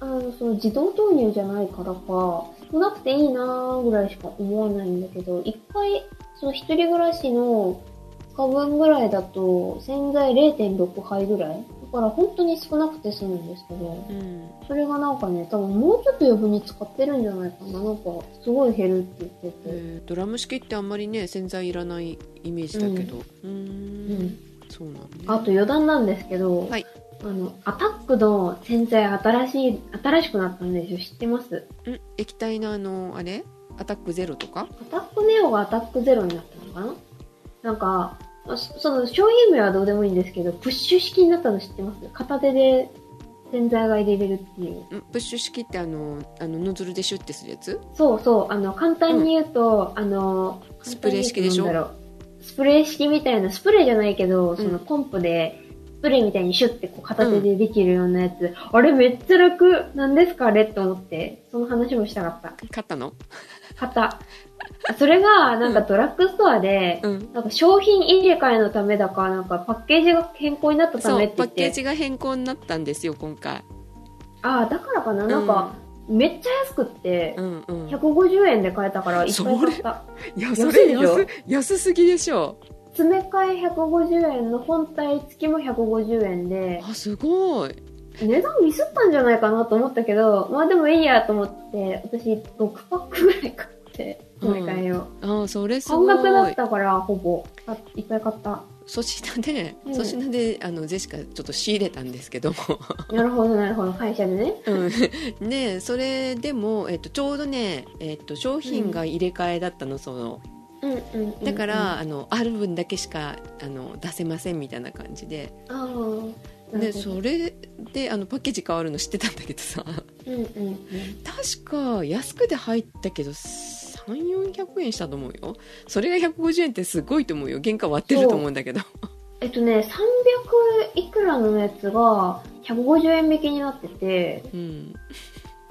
あの、その自動投入じゃないからか、少なくていいなーぐらいしか思わないんだけど、一回、その一人暮らしの2日分ぐらいだと、洗剤0.6杯ぐらいだから本当に少なくて済むんですけど、うん。それがなんかね、多分もうちょっと余分に使ってるんじゃないかな。なんか、すごい減るって言ってて。えードラム式ってあんまりね洗剤いらないイメージだけど。うーん。うん。そうなんねあと余談なんですけど、はいあの、アタックの洗剤新しい、新しくなったんですよ。知ってます？ん液体のあのあれ？アタックゼロとか？アタックネオがアタックゼロになったのかな？なんか、まあそその商品名はどうでもいいんですけど、プッシュ式になったの知ってます？片手で洗剤が入れれるっていう。んプッシュ式ってあのあのノズルでシュッてするやつ？そうそう、あの、簡単に言うと、あの、スプレー式でしょ？スプレー式みたいな、スプレーじゃないけど、そうん。のポンプで、スプレーみたいにシュッてこう片手でできるようなやつ、あれめっちゃ楽。なんですか？あれって思って、その話もしたかった。買ったの？買った。それが、なんかドラッグストアで、うん。なんか商品入れ替えのためだか、なんかパッケージが変更になったためって言って。パッケージが変更になったんですよ今回。ああ、だからかな、なんか、めっちゃ安くってう、んうん。150円で買えたからいっぱい買った。いやそ安れいでしょ？安安すぎでしょ？詰め替え150円の本体付きも150円で、あすごい値段ミスったんじゃないかなと思ったけど、まあでもいいやと思って、私6パックぐらい買って、詰め替えを。あそれすごい半額だったから、ほぼ。あいっぱい買った。粗品で、うん粗品であのジェシカちょっと仕入れたんですけども、なるほど、なるほど。会社でね。うん、でそれでも、えっと、ちょうどね、えっと、商品が入れ替えだったのそのうんうんうんうん。だから、あのある分だけしかあの出せませんみたいな感じで。ああ。でそれであのパッケージ変わるの知ってたんだけどさ。うんうんうん。確か安くで入ったけど3400円したと思うよ。それが150円ってすごいと思うよ。原価割ってると思うんだけど。えっとね、300いくらのやつが150円引きになってて、うん、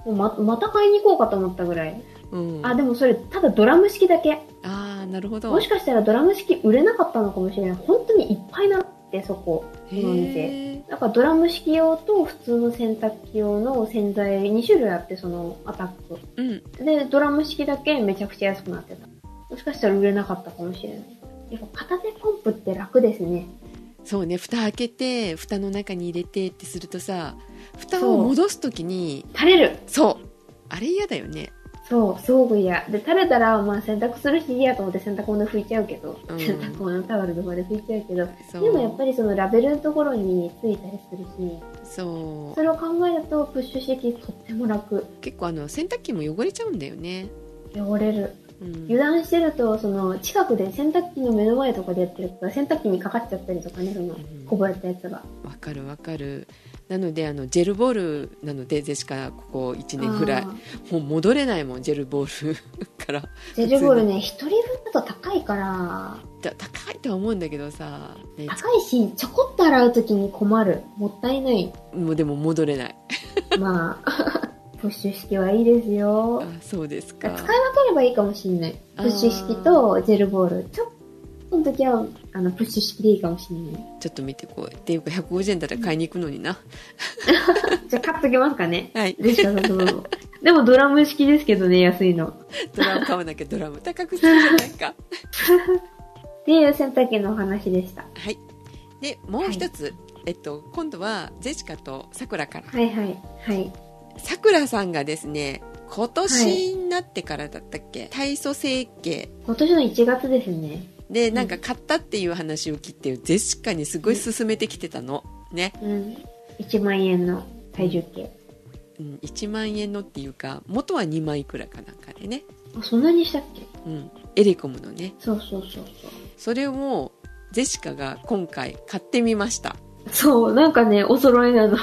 もうままた買いに行こうかと思ったぐらい。うん、あ、でもそれ、ただドラム式だけ。あーなるほどもしかしたらドラム式売れなかったのかもしれない。本当にいっぱいなって、そこ。へこの店。えだからドラム式用と普通の洗濯機用の洗剤2種類あって、そのアタック。うんで、ドラム式だけめちゃくちゃ安くなってた。もしかしたら売れなかったかもしれない。やっぱ片手ポンプって楽ですね。そうね蓋開けて蓋の中に入れてってするとさ蓋を戻す時に垂れるそうあれ嫌だよねそう、すごく嫌。で、垂れたら、まあ洗濯するし嫌と思って洗濯物拭いちゃうけど、うん。洗濯物タオルとかで拭いちゃうけど、でもやっぱりそのラベルのところについたりするし、そう。それを考えるとプッシュ式とっても楽。結構あの洗濯機も汚れちゃうんだよね、汚れる。うん、油断してると、その近くで洗濯機の目の前とかでやってるから、洗濯機にかかっちゃったりとかね、そのうん。こぼれたやつが。わかるわかるなのであのジェルボールなのでジェシカここ1年ぐらいあもう戻れないもんジェルボールからージェルボールね、一人分だと高いから、だ高いとは思うんだけどさ、ね、高いし、ちょこっと洗うときに困る。もったいない。もうでも戻れないまあ、[LAUGHS] プッシュ式はいいですよあ。そうです使い分かければいいかもしんない。プッシュ式とジェルボール。ちょっとの時は、あの、プッシュ式でいいかもしんない。ちょっと見てこいっていうか150円だったら買いに行くのにな、[LAUGHS] じゃあ買っときますかね。[LAUGHS] はいでしかそのでもドラム式ですけどね、安いの。ドラム買わなきゃドラム高くするじゃないか。[LAUGHS] っていう洗濯機のお話でした。はい。で、もう一つ、えっと、今度はジェシカとさくらから。はいはい。はい。さくらさんがですね、今年になってからだったっけ、体組成形今年の1月ですね。で、なんか買ったっていう話を聞いて、ジェシカにすごい勧めてきてたの。ね。うん。1万円の体重計。うん、1万円のっていうか、元は2万いくらかなんかでね。あ、そんなにしたっけ？うん。エレコムのね。そうそうそうそう。それを、ジェシカが今回買ってみました。そう、なんかね、お揃いなの。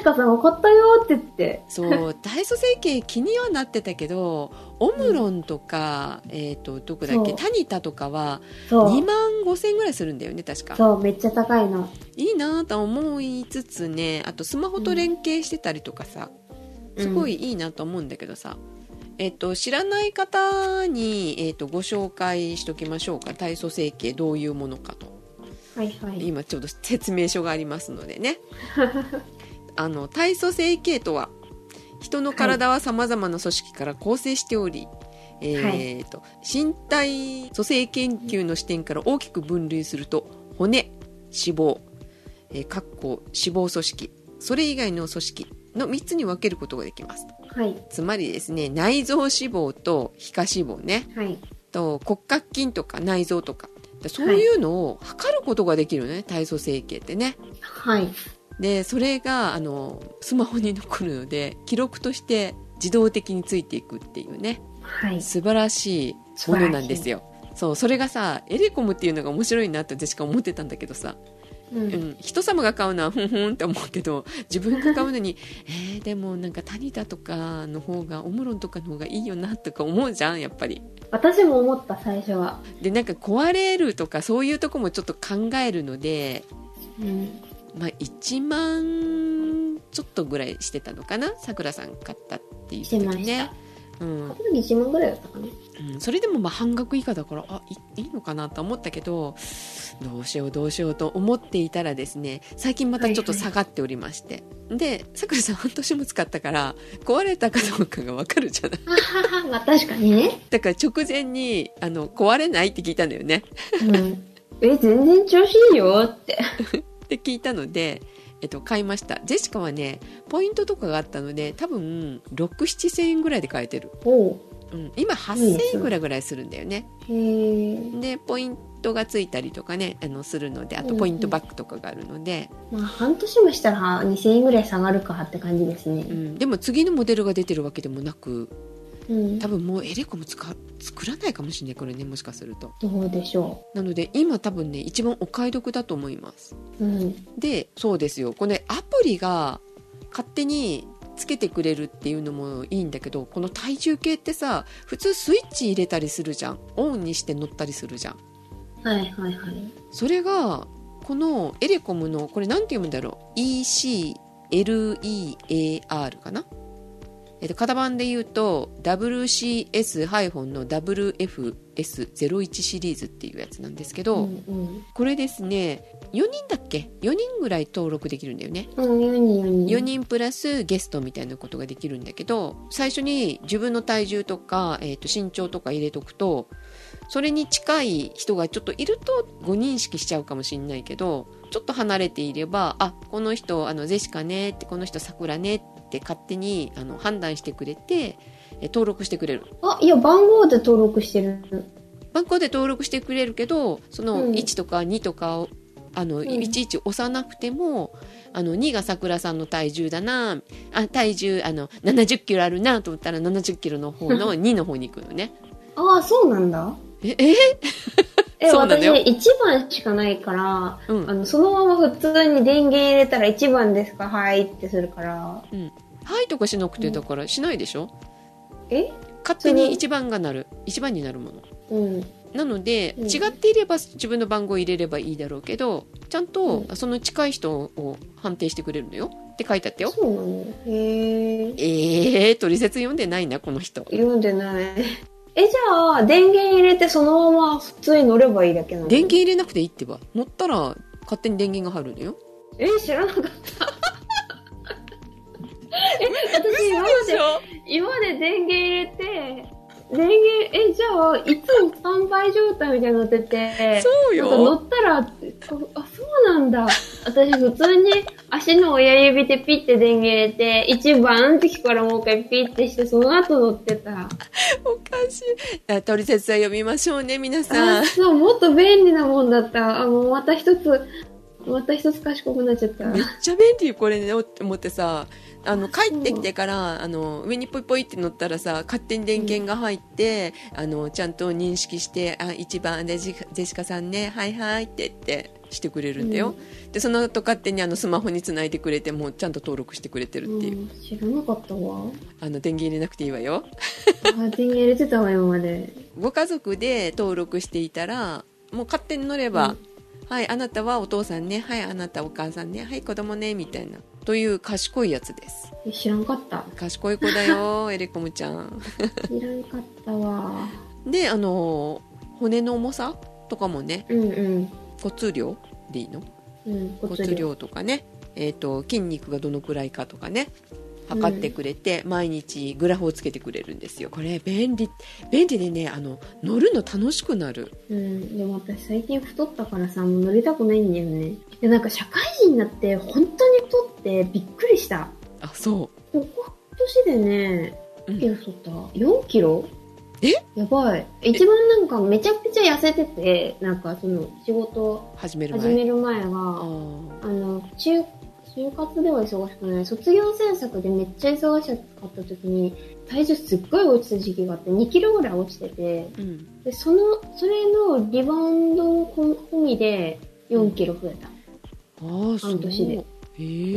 シカさんが買ったよって言って。そう、体組成形気にはなってたけど、オムロンとか、えっ、と、どこだっけ、タニタとかはそう。2万5千円ぐらいするんだよね、確か。そう、めっちゃ高いの。いいなと思いつつね、あとスマホと連携してたりとかさ、すごいいいなと思うんだけどさ、えっ、と、知らない方に、えっ、と、ご紹介しときましょうか。体組成形どういうものかと。はいはい。今ちょうど説明書がありますのでね [LAUGHS] あの体組成形とは人の体はさまざまな組織から構成しており、えーと身体組成研究の視点から大きく分類すると骨脂肪、えーかっこ脂肪組織それ以外の組織の3つに分けることができますはい。つまりですね内臓脂肪と皮下脂肪ねはい。と骨格筋とか内臓とかそういうのを測ることができるのね、体組成形ってねはい。でそれがあのスマホに残るので記録として自動的についていくっていうねはい。素晴らしいものなんですよそうそれがさエレコムっていうのが面白いなって私が思ってたんだけどさ、う。うんん、人様が買うのはふんふんって思うけど自分が買うのに [LAUGHS] えー、でもなんかタニタとかの方がオムロンとかの方がいいよなとか思うじゃんやっぱり私も思った、最初は。でなんか壊れるとかそういうとこもちょっと考えるのでうん。まあ、1万ちょっとぐらいしてたのかな？さくらさん買ったっていうしてま時ねうん買った時1万ぐらいだったかな？うん、それでもまあ半額以下だからあいいいのかなと思ったけどどうしようどうしようと思っていたらですね最近またちょっと下がっておりまして、でさくらさん半年も使ったから壊れたかどうかがわかるじゃない？ははは、まあ確かにね。だから直前にあの壊れないって聞いたんだよねうん。え、全然調子いいよって。[LAUGHS] って聞いたので、えっと、買いました。ジェシカはねポイントとかがあったので多分67000円ぐらいで買えてる、おう。うん、今いい8000ですね円ぐらいぐらいするんだよね。でポイントがついたりとかねあのするのであうんうん。とポイントバックとかがあるので、まあ半年もしたら2000円ぐらい下がるかって感じですね。うん、でも次のモデルが出てるわけでもなくうん。多分もうエレコム使う作らないかもしれないこれねもしかするとどうでしょなので今多分ね一番お買い得だと思いますう。うん。でそうですよこの、ね、アプリが勝手につけてくれるっていうのもいいんだけどこの体重計ってさ普通スイッチ入れたりするじゃんオンにして乗ったりするじゃんはいはいはい。それがこのエレコムのこれなんて読むんだろう？ECLEAR かな？えっと、型番で言うと WCS- の WFS01 シリーズっていうやつなんですけど、うんうん。これですね4人だっけ？4人ぐらい登録できるんだよねうん、4人4人。4人プラスゲストみたいなことができるんだけど最初に自分の体重とか、えー、と身長とか入れとくとそれに近い人がちょっといると誤認識しちゃうかもしれないけどちょっと離れていればあこの人あのゼシカねってこの人さくらねって勝手にあの判断してくれてえ登録してくれる。あ、いや、番号で登録してる。番号で登録してくれるけどそのうん。1とか2とかをあの、ん。いちいち押さなくてもあの2がさくらさんの体重だなあ体重あの70キロあるなと思ったら70キロの方の2の方に行くのね。[LAUGHS] ああ、そうなんだ。ええ？え、そうなのよ。私、1番しかないから、うん。あの、そのまま普通に電源入れたら1番ですか？はいってするから。はいとかしなくてだからしないでしょ？え？勝手に1番がなる。1番になるもの。うん。なので、うん。違っていれば自分の番号を入れればいいだろうけどちゃんとうその近い人を判定してくれるのよ。って書いてあったよ。そうなの？へえ。えー、取説読んでないなこの人。読んでない。え、じゃあ、電源入れてそのまま普通に乗ればいいだけなの電源入れなくていいってば。乗ったら勝手に電源が入るのよ。え、知らなかった。[LAUGHS] 私今まで、今まで電源入れて、電源、え、じゃあ、いつもスタンバイ状態みたいになってて、そうなんか乗よ。ったら、あ、そうなんだ。[LAUGHS] 私普通に足の親指でピッて電源入れて、一番ってからもう一回ピッてして、その後乗ってた。[LAUGHS] おかしい。あトリセツは読みましょうね、皆さあ、ん。そう、もっと便利なもんだった。あ、もうまた一つ、また一つ賢くなっちゃった。めっちゃ便利これねって思ってさあの帰ってきてからあの上にポイポイって乗ったらさ勝手に電源が入って、あのちゃんと認識して「あ一番でジジェシカさんねはいはい」って言ってしてくれるんだよ、でその後勝手にあのスマホにつないでくれてもうちゃんと登録してくれてるっていう、うん、知らなかったわ。あの電源入れなくていいわよ。あ、電源入れてたわ、今まで。ご家族で登録していたらもう勝手に乗れば、はいあなたはお父さんね。はいあなたお母さんね。はい子供ね。みたいな。という賢いやつです。え知らんかった。賢い子だよ [LAUGHS] エレコムちゃん。知らんかったわ。であの骨の重さとかもねうんうん。骨量でいいの？うん、骨量とかね、えー、と筋肉がどのくらいかとかね測ってくれて、毎日グラフをつけてくれるんですよこれ便利便利でねあの乗るの楽しくなるうん、でも私最近太ったからさ、もう乗りたくないんだよね。で、なんか社会人になって本当に太ってびっくりした。あそここ年でね、うん何キロ太った ?4 キロ？え？やばい。一番なんかめちゃくちゃ痩せてて、なんかその仕事う始める前始める前が、ああの、中、就活では忙しくない。卒業制作でめっちゃ忙しかった時に、体重すっごい落ちた時期があって、2キロぐらい落ちてて、ーうんで、その、それのリバウンド込みで4キロ増えた。ああそう半年でも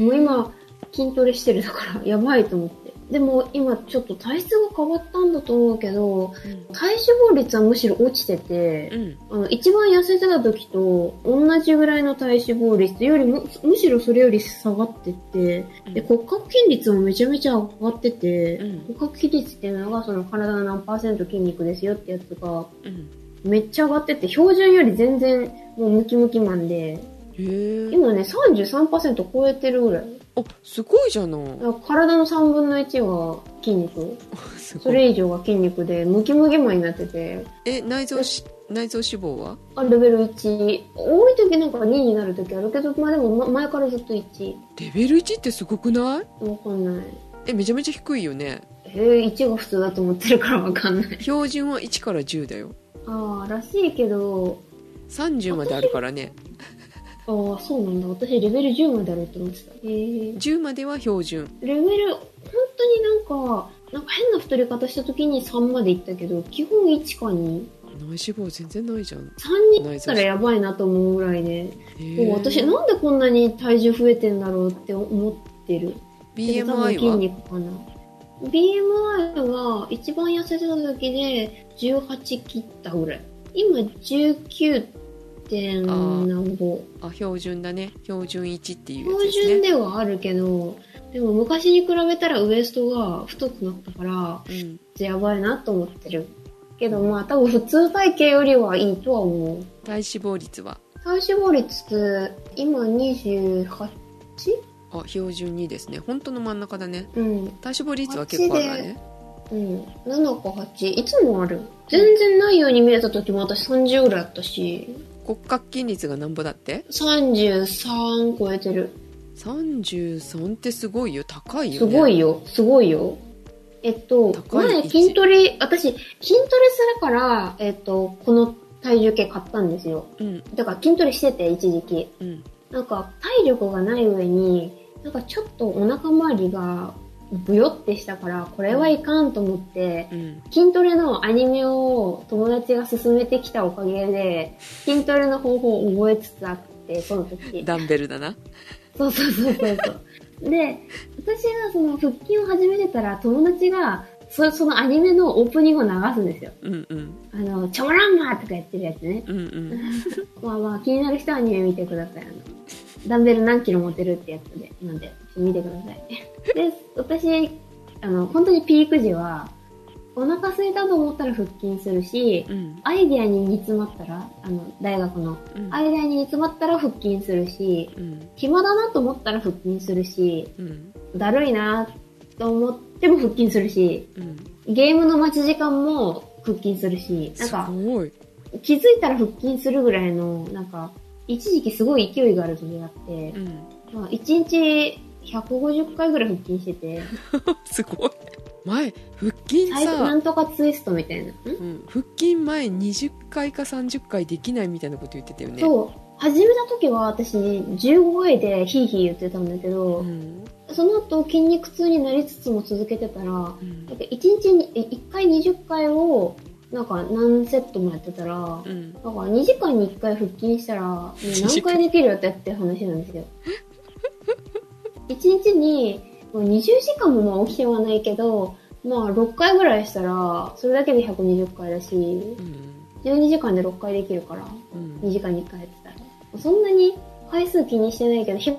う今、筋トレしてるだから、やばいと思って。でも今ちょっと体質が変わったんだと思うけど、体脂肪率はむしろ落ちてて、うん。あの、一番痩せてた時と同じぐらいの体脂肪率よりも、むしろそれより下がってって、うん。で、骨格筋率もめちゃめちゃ上がってて、うん。骨格筋率っていうのがその体の何パーセント筋肉ですよってやつがうん。めっちゃ上がってて、標準より全然もうムキムキマンで、今ね33%超えてるぐらい。あすごいじゃない体の3分の1は筋肉？[LAUGHS] それ以上が筋肉で、ムキムキマンになってて、え内臓し内臓脂肪は？あレベル1。多い時なんか2になる時あるけど、まあでもま前からずっと1。レベル1ってすごくない？わかんない。えめちゃめちゃ低いよねえー、1が普通だと思ってるからわかんない。[LAUGHS] 標準は1から10だよああ、らしいけど、30まであるからねああ、そうなんだ。私レベル10まであると思ってた。えー、10までは標準レベル、本当になんか、なんか変な太り方した時に3までいったけど、基本1か2。内脂肪全然ないじゃん3になったらやばいなと思うぐらいで、私なんでこんなに体重増えてんだろうって思ってる。BMI 筋は？肉かな。BMI は一番痩せてた時で18切ったぐらい。今 19. あ標準だね標準1っていうやつ標準ですねではあるけど、でも昔に比べたらウエストが太くなったから、うんやばいなと思ってる。けどまあ多分普通体型よりはいいとは思う。体脂肪率は？体脂肪率今 28? あ標準2ですね本当の真ん中だねうん。体脂肪率は結構あるわねうん。7か8。いつもある。全然ないように見えた時も私30ぐらいあったし、骨格筋率がなんぼだって？33超えてる。33ってすごいよ高いよすねごいよ。すごいよ。えっと、前筋トレ、私、筋トレするから、えっと、この体重計買ったんですよ。うんだから筋トレしてて、一時期。うんなんか、体力がない上に、なんかちょっとお腹周りが、ブヨってしたから、これはいかんと思って、うん筋トレのアニメを友達が勧めてきたおかげで、筋トレの方法を覚えつつあって、その時。ダンベルだなそうそうそうそうそう。で、私がその腹筋を始めてたら、友達が、そそのアニメのオープニングを流すんですよ。うんうんあの、チョモランマーとかやってるやつね。うんうん [LAUGHS] まあまあ、気になる人はアニメ見てください。あの、ダンベル何キロ持てるってやつで、なんで、見てください。で、私、あの、本当にピーク時は、お腹空いたと思ったら腹筋するし、うん。アイデアに煮詰まったら、あの、大学の、うん。アイデアに煮詰まったら腹筋するし、うん。暇だなと思ったら腹筋するし、うん。だるいなっと思っても腹筋するし、うん。ゲームの待ち時間も腹筋するし、なんすか、気づいたら腹筋するぐらいの、なんか、一時期すごい勢いがある時があってう、ん。まあ、1日150回ぐらい腹筋してて、[LAUGHS] すごい。前腹筋最なさ、んとかツイストみたいな。ん？うん、腹筋前20回か30回できないみたいなこと言ってたよね。そう。始めた時は私15回でヒーヒー言ってたんだけど、うん。その後筋肉痛になりつつも続けてたら、なんかうん1日に、え1回20回を、なんか何セットもやってたら、うん。だから2時間に1回腹筋したら、[LAUGHS] 何回できるよってって話なんですよ。[LAUGHS] 1日にもう20時間もまあ起きてはないけど、まあ6回ぐらいしたら、それだけで120回だし、うん。12時間で6回できるから、うん。2時間に1回やってたら。そんなに回数気にしてないけど、暇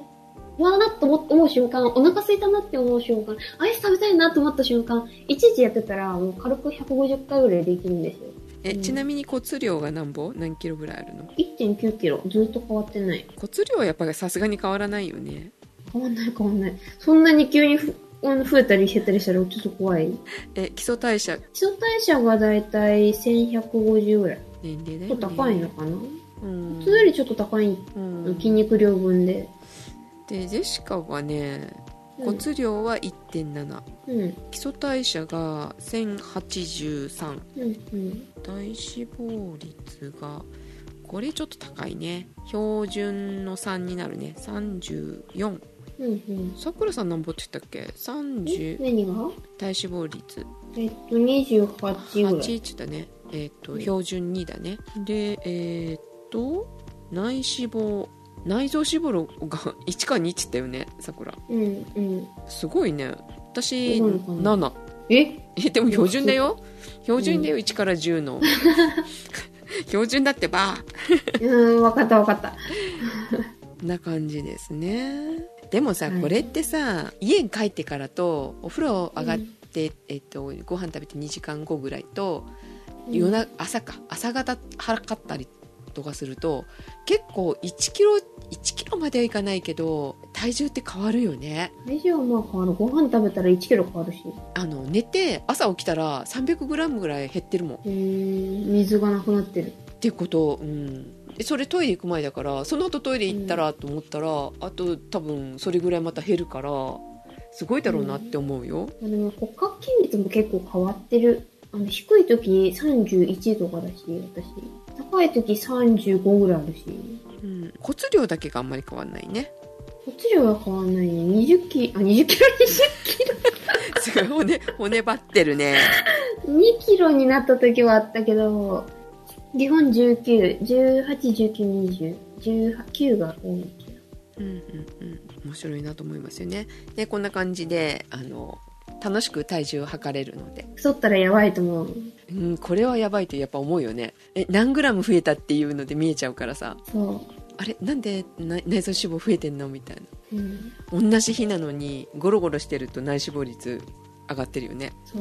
だなと思思う瞬間、お腹空いたなって思う瞬間、アイス食べたいなと思った瞬間、いちいちやってたら、もう軽く150回ぐらいできるんですよ。うん。えちなみに骨量が何歩何キロぐらいあるの？1.9キロ、ずっと変わってない。骨量はやっぱりさすがに変わらないよね変わんない変わんない。そんなに急にふ増えたり減ったりしたらちょっと怖い。え基礎代謝基礎代謝がだいたい1150ぐらい。年齢だちょっとよね高いのかな、うん普通よりちょっと高いうん筋肉量分で。でジェシカはねうん骨量は1.7、うん。基礎代謝が1083うん。うん。体脂肪率がこれちょっと高いね標準の3になるね34うん。うん。さくらさん何歩って言ったっけ？30何が？体脂肪率。えっと、28ぐら8い。って言ったね。えっ、とうん。標準2だね。でえっ、と内脂肪内臓脂肪が [LAUGHS] 1か2って言ったよねさくら。うん。うん。すごいね。私すごいかな？7え？えでも標準だよ。標準だよ1から10の。[LAUGHS] 標準だってば。うん、わかったわかった。[LAUGHS] な感じですねでもさ、はいこれってさ家に帰ってからとお風呂上がって、えっと、ご飯食べて2時間後ぐらいと夜な朝か朝方測ったりとかすると結構1キロ1キロまではいかないけど体重って変わるよね体重はまあ変わる。ご飯食べたら1キロ変わるし。あの寝て朝起きたら 300g ぐらい減ってるもんへー水がなくなってる。ってこと、うん、でそれトイレ行く前だからその後トイレ行ったらと思ったら、あと多分それぐらいまた減るからすごいだろうなって思うよ、あでも骨格筋率も結構変わってる。あの低い時31とかだし、私。高い時35ぐらいあるし。うん、骨量だけがあんまり変わんないね骨量は変わんないね。20キロ、あ、20キロ、20 [LAUGHS] すごい骨骨張ってるね [LAUGHS] 2キロになった時はあったけど、基本19、18、19、20、19が多いけど。うんうんうん面白いなと思いますよねでこんな感じであの楽しく体重を測れるので、太ったらやばいと思う。うん、これはやばいとやっぱ思うよねえ何グラム増えたっていうので見えちゃうからさそあれなんでな内臓脂肪増えてんのみたいなう。うん。同じ日なのにゴロゴロしてると内脂肪率上がってるよねそ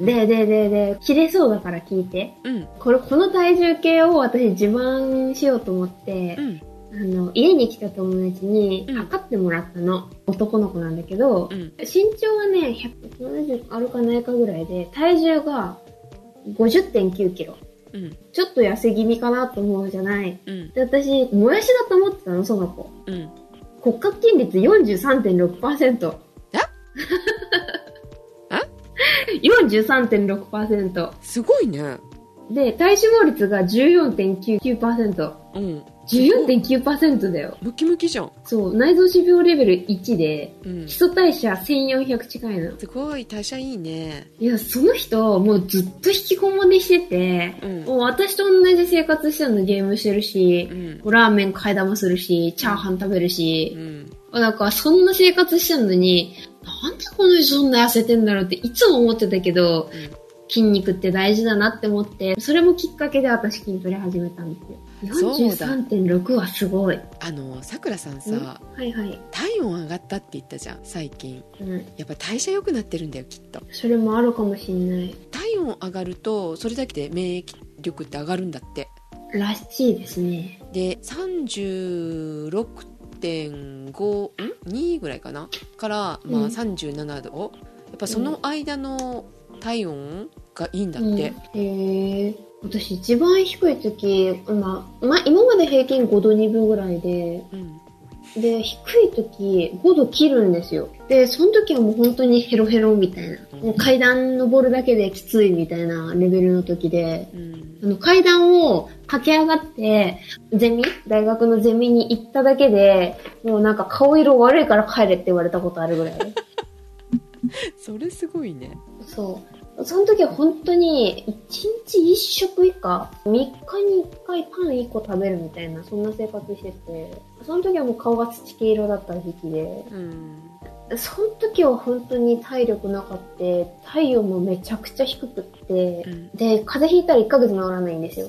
う。で、で、で、で、切れそうだから聞いて。うんこれ、この体重計を私自慢しようと思ってう、んあの、家に来た友達にうん測ってもらったの。男の子なんだけど、うん身長はね、170あるかないかぐらいで、体重が50.9キロ。うんちょっと痩せ気味かなと思うじゃない。うんで、私、もやしだと思ってたの、その子。うん骨格筋率43.6%。ああ ?43.6%。すごいね。で、体脂肪率が14.99%。うん。14.9%だよ。ムキムキじゃん、そう、内臓脂肪レベル1で、うん。基、礎代謝1400近いの。すごい。代謝いいね。いや、その人、もうずっと引きこもりしてて、うん。もう私と同じ生活してるのゲームしてるしう、ん。ラーメン買い玉するし、チャーハン食べるうし、ん。なんかそんな生活してるのに、なんでこの人そんな痩せてんだろうっていつも思ってたけど、筋肉って大事だなって思って、それもきっかけで私筋トレ始めたんですよ。そうだ43.6はすごい。あのさくらさんんさはいはい。体温上がったって言ったじゃん最近うん。やっぱ代謝良くなってるんだよきっとそれもあるかもしんない。体温上がるとそれだけで免疫力って上がるんだってらしいですね。で36.5ん？2ぐらいかな？から、まあ、うん。37度。っぱその間の体温がいいんだって、うん、へえ私一番低い時、まあ、まあ、今まで平均5度2分ぐらいで、うん。で、低い時5度切るんですよ。で、その時はもう本当にヘロヘロみたいな。もう階段登るだけできついみたいなレベルの時で、うんあの階段を駆け上がって、ゼミ大学のゼミに行っただけで、もうなんか顔色悪いから帰れって言われたことあるぐらい。[LAUGHS] それすごいねそう。その時は本当に、1日1食以下、3日に1回パン1個食べるみたいな、そんな生活してて、その時はもう顔が土系色だった時期で、うんその時は本当に体力なかって、体温もめちゃくちゃ低くって、うん。で、風邪ひいたら1ヶ月治らないんですよ。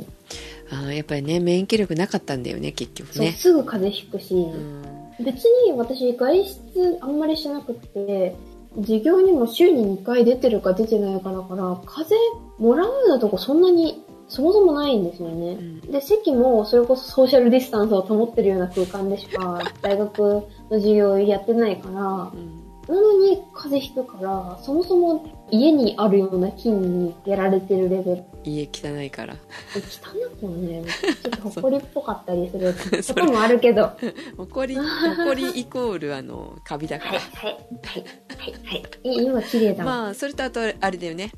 あーやっぱりね免疫力なかったんだよね結局そう、ねすぐ風邪ひくし、うん。別に私外出あんまりしなくって、授業にも週に2回出てるか出てないかだから、風邪もらうようなとこそんなにそもそもないんですよね。うんで、席もそれこそソーシャルディスタンスを保ってるような空間でしか [LAUGHS] 大学の授業やってないから、うんなのに風邪ひくから、そもそも家にあるような菌にやられてるレベル。家汚いから。汚くもね、[LAUGHS] ちょっと埃っぽかったりする。[LAUGHS] こともあるけど。はい、ほこりほこりイコールあのカビだかはい、らはい、はい、はい。い今綺麗だわ。まあそれとあとあれだよね。ん？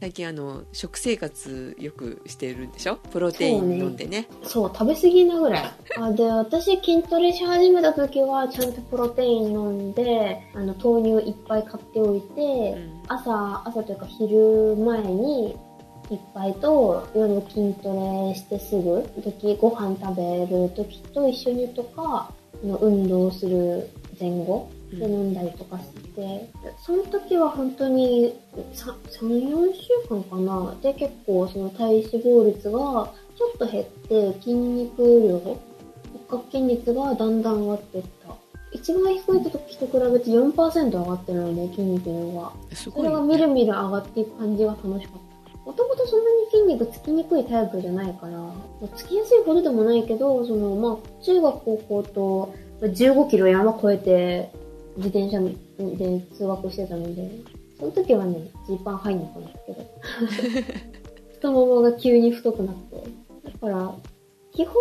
最近あの食生活よくしてるんでしょ？プロテイン飲んでね。そう、食べ過ぎなぐらい。あで、私筋トレし始めた時は、ちゃんとプロテイン飲んで、あの、豆乳いっぱい買っておいて、うん朝、朝というか昼前に、一杯と夜筋トレしてすぐ時ご飯食べる時と一緒にとか運動する前後で飲んだりとかして、その時は本当に34週間かな？で結構その体脂肪率がちょっと減って筋肉量骨格筋率がだんだん上がっていった一番低い時と比べて4%上がってるので筋肉量がそすごいよれがみるねみる上がっていく感じが楽しかった。もともとそんなに筋肉つきにくいタイプじゃないから、つきやすいほどでもないけど、その、まあ、中学高校と15キロ山越えて自転車で通学してたので、その時はね、ジーパン入んなかったけど。太ももが急に太くなって。だから、基本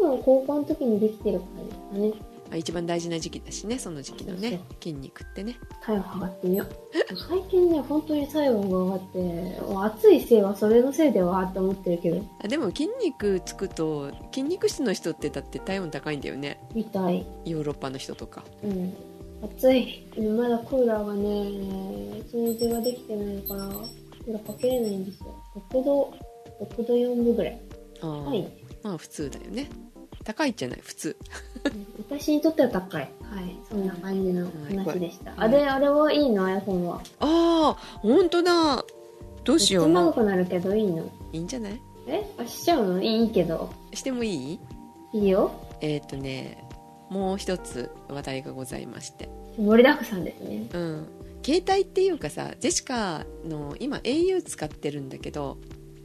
多分高校の時にできてるからですかね。あ一番大事な時期だしねその時期のね筋肉ってね体温測ってみよう。[LAUGHS] 最近ね、本当に体温が上がって、暑いせいはそれのせいではって思ってるけど、あでも筋肉つくと筋肉質の人ってだって体温高いんだよねみたい。ヨーロッパの人とかうん。暑い。まだクーラーがね、掃除ができてないから、クーラーかけれないんですよ。6度、6度4分ぐらい。あーはい。まあ普通だよね高いじゃない普通うん私にとっては高い。はい。そんな感じの話でした。はいあれ、あれはいいの ?iPhone は。ああ本当だどうしよう長もくなるけどいいの？いいんじゃない？え？あ、しちゃうの？いいけど。してもいい？いいよ。えっ、とねもう一つ話題がございまして盛りだくさんですね。うん携帯っていうかさジェシカの今 au 使ってるんだけど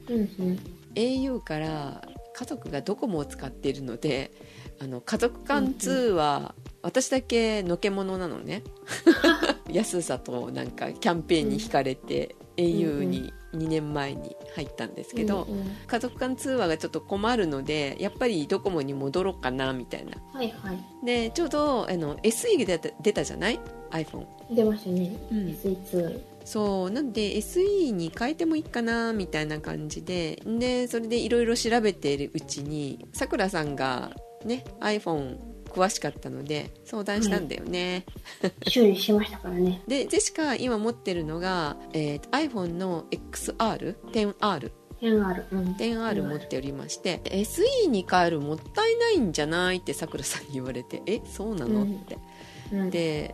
うんうん。au から家族がドコモを使っているのであの家族間通話、私だけのけものなのね。[LAUGHS] 安さとなんかキャンペーンに引かれて、au に2年前に入ったんですけど、うんうん。家族間通話がちょっと困るのでやっぱりドコモに戻ろうかなみたいな。はいはい。でちょうどあの SE が出た出たじゃない？iPhone 出ましたね。うん。SE2。そう。なんで SE に変えてもいいかなみたいな感じで。でそれでいろいろ調べているうちにさくらさんがね iPhone 詳しかったので相談したんだよね、修理しましたからね。でジェシカ今持ってるのが、えー iPhone の XR10R 10R。うん。10R 持っておりまして、SE に変えるもったいないんじゃないってさくらさんに言われてえそうなの、うん。って。うん、で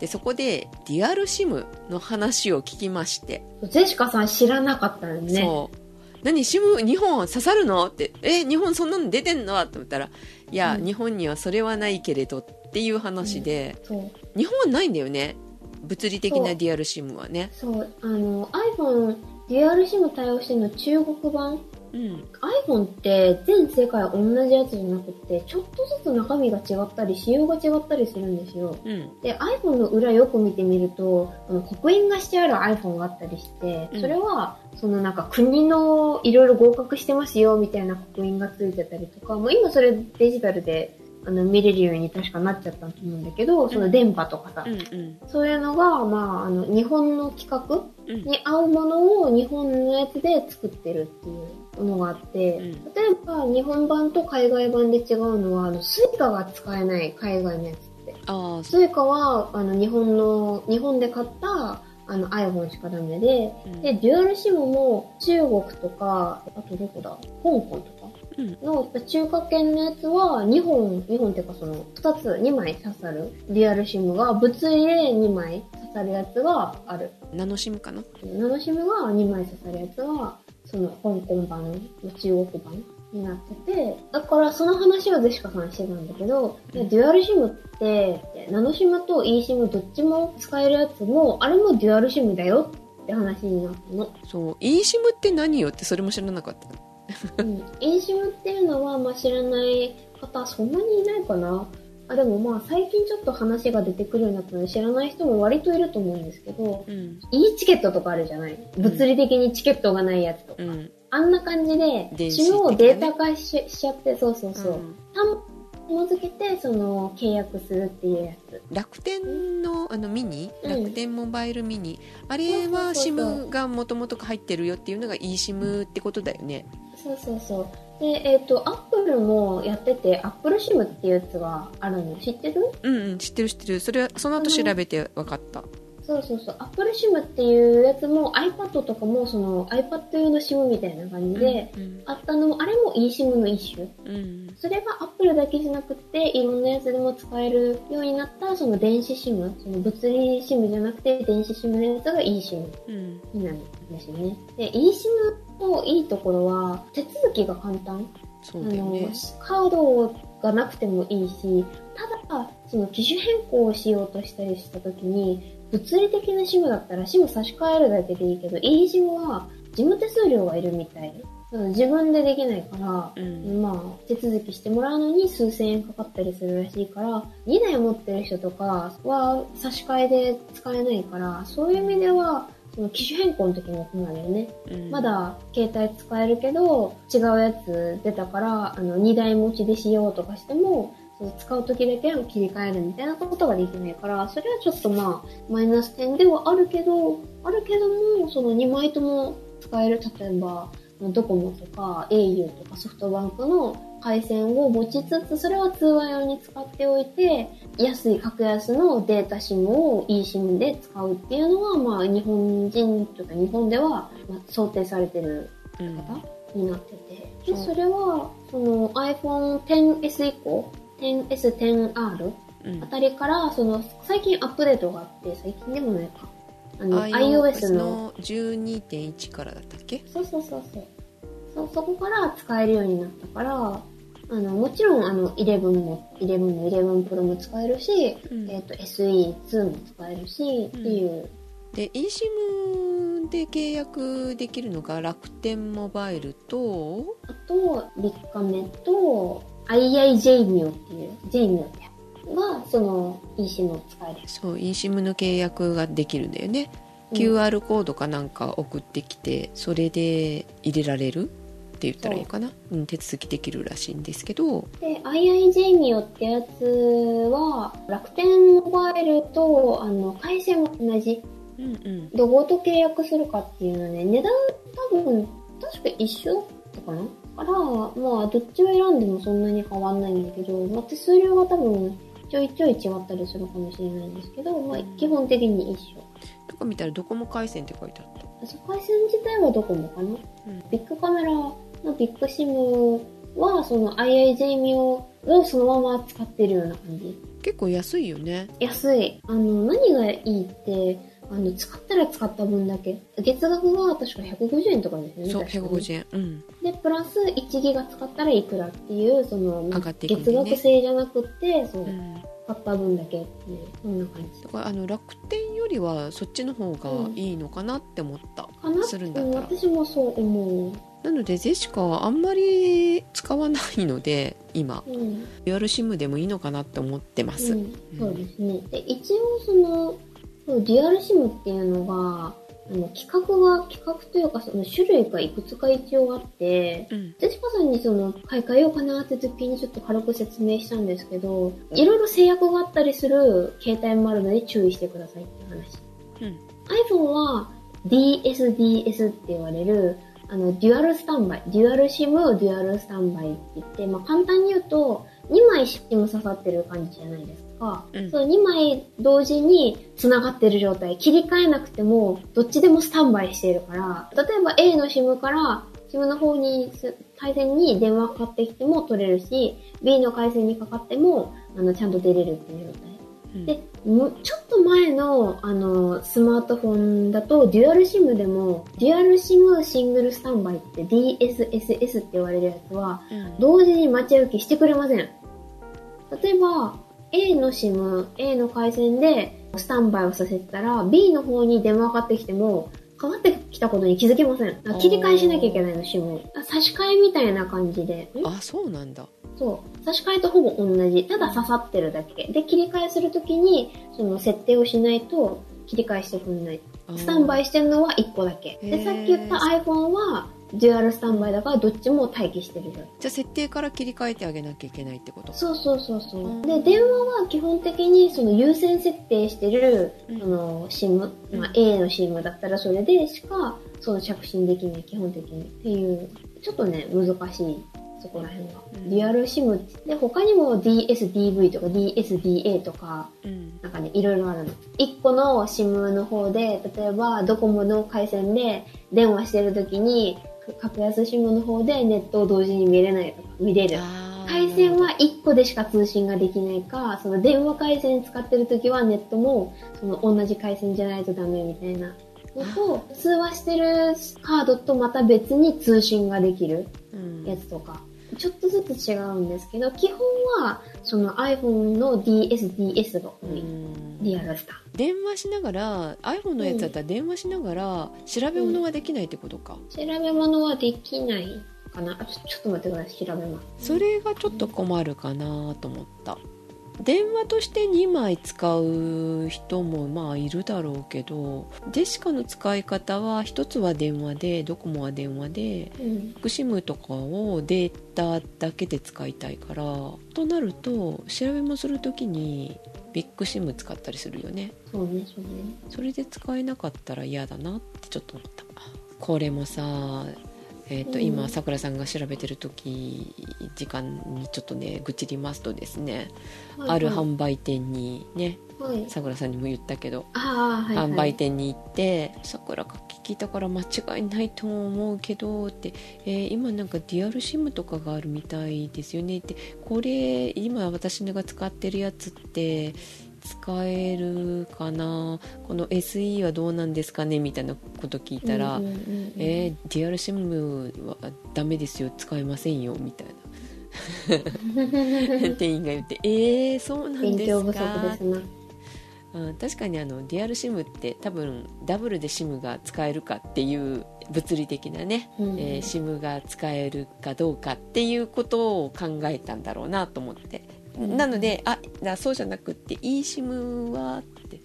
でそこでデュアル SIM の話を聞きまして。ジェシカさん知らなかったのね。そう何 SIM 日本刺さるの？ってえ日本そんなの出てんの？と思ったらいや、うん。日本にはそれはないけれどっていう話で、そう。日本はないんだよね？物理的そう。なデュアル SIM はね。そう。あの、iPhone、デュアル SIM 対応してるの中国版？ど、うん。iPhone って全世界同じやつじゃなくて、ちょっとずつ中身が違ったり、仕様が違ったりするんですよ。うん。で、iPhone の裏よく見てみると、あの刻印がしてある iPhone があったりしてうん、それは、そのなんか国のいろいろ合格してますよみたいな刻印がついてたりとか、もう今それデジタルであの見れるように確かなっちゃったと思うんだけど、その電波とかさ、うんうん。そういうのが、まあ、あの、日本の規格うん。に合うものを日本のやつで作ってるっていうのがあって、うん。例えば日本版と海外版で違うのは、あの、 Suica が使えない海外のやつって。ああ Suica は、あの、日本の、日本で買った、あの iPhone しかダメで、うん。で、デュアルシムも中国とか、あとどこだ？香港とか？うん。の中華圏のやつは2本、2本っていうかその2つ、2枚刺さるデュアルシムが物理で2枚刺さるやつがある。ナノシムかな？ナノシムが2枚刺さるやつは、その香港版の中国版になってて、だからその話をゼシカさんしてたんだけど、でデュアルシムって、ナノシムと e シムどっちも使えるやつも、あれもデュアルシムだよって話になったの。そう。eSIM って何よってそれも知らなかった。うん、インシムっていうのは、まあ、知らない方そんなにいないかなあでもまあ最近ちょっと話が出てくるようになったので知らない人も割といると思うんですけどうん。e チケットとかあるじゃない？物理的にチケットがないやつとか、うん。あんな感じで電子的なね。SIM をデータ化ししちゃってそうそうそう、うん。紐付けてその契約するっていうやつ。楽天のあのミニ、うん。楽天モバイルミニ？あれは SIM がもともと入ってるよっていうのが eSIM ってことだよね。そうそうそうでえっ、とアップルもやっててアップルシムっていうやつがあるの？知ってる？うんうん知ってる知ってる。それはその後調べて分かった。そうそうそう、Apple SIM っていうやつも iPad とかもその iPad 用の SIM みたいな感じで、うんあったのも、あれも eSIM の一種。うんそれが Apple だけじゃなくて、いろんなやつでも使えるようになった、その電子 SIM、その物理 SIM じゃなくて電子 SIM のやつが eSIM うんになるんですよね。で、eSIM のいいところは、手続きが簡単。そあうだよカードがなくてもいいし、ただ、その機種変更をしようとしたりしたときに、物理的な SIM だったら SIM 差し替えるだけでいいけど、eSIM は事務手数料がいるみたい。自分でできないから、うんまあ、手続きしてもらうのに数千円かかったりするらしいから、2台持ってる人とかは差し替えで使えないから、そういう意味では、その機種変更の時も困るよね。うんまだ携帯使えるけど、違うやつ出たから、あの、2台持ちでしようとかしても、その使う時だけを切り替えるみたいなことができないから、それはちょっとまあ、マイナス点ではあるけど、あるけども、その2枚とも使える、例えば、ドコモとか au とかソフトバンクの回線を持ちつつ、それは通話用に使っておいて、安い、格安のデータ SIM を eSIM で使うっていうのは、まあ、日本人とか日本ではまあ想定されてるうん方になってて。で、そうそれは、その iPhone XS 以降、10S、10R うんあたりから、その、最近アップデートがあって、最近でもないか。あの、iOS の、の12.1からだったっけ？そうそうそうそう。そ、そこから使えるようになったから、あの、もちろん、あの、11も、11も11 Pro も使えるし、うんえっ、と、SE2 も使えるし、っていう。で eSIM で契約できるのが楽天モバイルとあと、ビッカメと、IIJMIO っていう、JMIO ってやつが、その eSIM を使える。そう eSIM の契約ができるんだよね、うん。QR コードかなんか送ってきてそれで入れられるって言ったらいいかな、うん、手続きできるらしいんですけど。で、IIJMIO ってやつは、楽天モバイルと、あの、回線も同じ。うんうん。どこと契約するかっていうのね、値段多分、確か一緒だったかな？から、まあ、どっちを選んでもそんなに変わんないんだけど、まあ、手数料が多分、ちょいちょい違ったりするかもしれないんですけど、まあ、基本的に一緒。とか見たらドコモ回線って書いてあった？回線自体はドコモかな、ビッグカメラのビッグシムは、その IIJMIO をそのまま使ってるような感じ。結構安いよね安い。あの、何がいいって、あの、使ったら使った分だけ。月額が確か150円とかですよね。そう確かに150円うんで、プラス1ギガ使ったらいくらっていう、その、上がっていくね月額制じゃなくって、そう、うん買った分だけっていう、そんな感じ。だからあの楽天よりはそっちの方がいいのかなって思った、かなするんだったらうん私もそう思う。なのでジェシカはあんまり使わないので今うん。デュアルシムでもいいのかなって思ってます、うん、そうですね。で、一応その、デュアルシムっていうのが、あの、規格が、規格というかその種類がいくつか一応あって、うんジェシカさんにその、買い替えようかなって時にちょっと軽く説明したんですけど、いろいろ制約があったりする携帯もあるので注意してくださいって話。うん iPhone は DSDS って言われる、あの、デュアルスタンバイ、デュアルシム、デュアルスタンバイって言って、まあ、簡単に言うと、2枚 SIM 刺さってる感じじゃないですか。うん。その2枚同時に繋がってる状態、切り替えなくても、どっちでもスタンバイしているから、例えば A の SIM から SIM の方に、回線に電話かかってきても取れるし、B の回線にかかっても、あの、ちゃんと出れるっていう状態。うん。で、むちょっと前の、あの、スマートフォンだと、デュアルシムでも、デュアルシムシングルスタンバイって DSSS って言われるやつは、うん。同時に待ち受けしてくれません。例えば、A の SIM、A の回線でスタンバイをさせたら、B の方に電話かかってきても、かかってきたことに気づけません。切り替えしなきゃいけないの、SIM を。差し替えみたいな感じで。んあそうなんだそう。差し替えとほぼ同じ。ただ刺さってるだけ。で、切り替えするときに、その設定をしないと切り替えしてくんない。スタンバイしてるのは1個だけ。で、さっき言った iPhone は、デュアルスタンバイだからどっちも待機してる状態。じゃあ設定から切り替えてあげなきゃいけないってこと？そうそうそうそうう。んで、電話は基本的にその優先設定してる、うんその SIM、まあ、A の SIM だったらそれでしか、その着信できない、基本的に。っていう、ちょっとね、難しい、そこら辺が。うんデュアル SIM で、他にも DSDV とか DSDA とか、うんなんかね、いろいろあるの。1個の SIM の方で、例えばドコモの回線で電話してるときに、格安 SIM の方でネットを同時に見れないとか、見れる。回線は1個でしか通信ができないか、その電話回線使ってるときはネットもその同じ回線じゃないとダメみたいなのと、通話してるカードとまた別に通信ができるうん。やつとか、ちょっとずつ違うんですけど、基本はその iPhone の DSDS が多い。うん。リアルスタ電話しながら iPhone のやつだったら電話しながら調べ物ができないってことか、調べ物はできないかな。あちょちょっと待ってください、調べます。それがちょっと困るかなと思った電話として2枚使う人もまあいるだろうけどジェシカの使い方は一つは電話でドコモは電話でうん。フクシムとかをデータだけで使いたいからとなると調べもするときにビッグシム使ったりするよねそうね、そうね。それで使えなかったら嫌だなってちょっと思ったこれもさえーとうん今さくらさんが調べてる時時間にちょっとね愚痴りますとですね、はいある販売店にねはい。さくらさんにも言ったけど、はい、はい。販売店に行って「さくらが聞いたから間違いないと思うけど」って、えー今なんかデュアルシムとかがあるみたいですよね」ってこれ今私が使ってるやつって使えるかな？この SE はどうなんですかね？みたいなこと聞いたら「うんうんうんうん。えーデュアルシムはダメですよ。使えませんよ」みたいな。[LAUGHS] 店員が言って「えー、そうなんですか?」ですな。うん、確かにあのデュアルシムって多分ダブルで SIM が使えるかっていう物理的なね、うんえー SIM が使えるかどうかっていうことを考えたんだろうなと思って、うんなのであだそうじゃなくって eSIM はって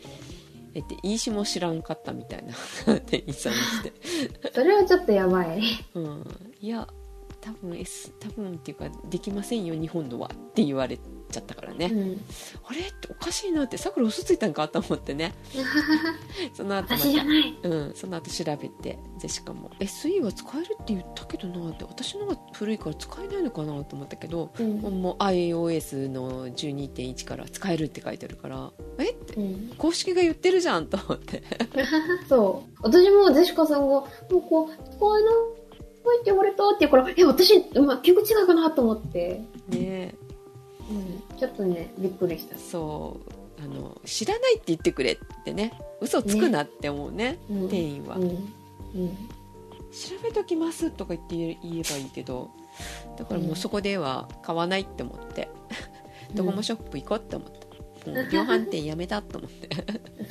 えって eSIM を知らんかったみたいな [LAUGHS] 店員さんにして、[LAUGHS] それはちょっとやばい。うん、いや多分 S 多分っていうかできませんよ日本のはって言われちゃったからね、うん。あれ？っておかしいなってさくら嘘ついたんかと思ってね [LAUGHS] その後また私じゃない。うん、その後調べてジェシカも SE は使えるって言ったけどなって私のが古いから使えないのかなと思ったけど、うん。もう iOS の12.1から使えるって書いてあるからえ？ってうん、公式が言ってるじゃんと思って [LAUGHS] そう。私もジェシカさんが、もうこう、使えないって言われたって言うから、え、私、まあ、記憶違いかなと思って。ねうん。ちょっとね、びっくりした。そうあの知らないって言ってくれってね嘘つくなって思うねうん。店員は、うん。うん。調べときますとか言って言えばいいけどだからもうそこでは買わないって思って、ドコモショップ行こうって思ってもう量販店やめたと思って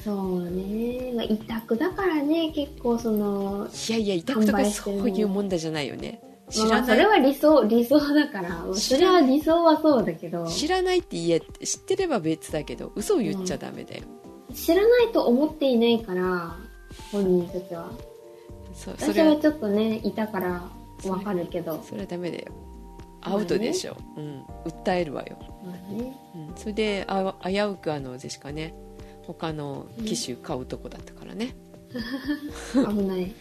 そうね、まあ、委託だからね結構そのいやいや委託とかそういう問題じゃないよね知まあらない、それは理想理想だからそれは理想はそうだけど。知らないって言え知ってれば別だけど嘘を言っちゃダメだよ、知らないと思っていないから本人たちは。そうそれは私はちょっとねいたからわかるけど。それはダメだよ。アウトでしょ、うん訴えるわよ、まあね。うん、それであ危うくあのジェシカね。他の機種買うとこだったからね、[LAUGHS] 危ない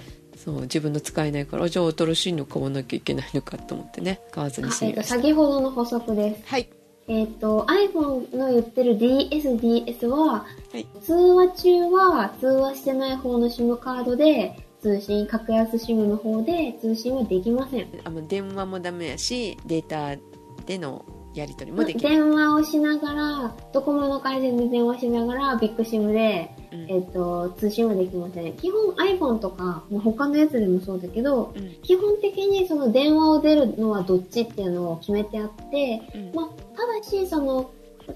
そう自分の使えないからじゃあ新しいの買わなきゃいけないのかと思ってね。買わずにあえっとしました。先ほどの補足です。はい。えっ、と iPhone の言ってる DSDS ははい。通話中は通話してない方の SIM カードで通信格安 SIM の方で通信はできません。あの電話もダメやしデータでのやり取りもできない、電話をしながらドコモの回線で電話しながらビッグ SIM で、うん。えっ、と通信はできません。基本 iPhone とかまあ他のやつでもそうだけどうん。基本的にその電話を出るのはどっちっていうのを決めてあって、うん。まあ、ただし、その、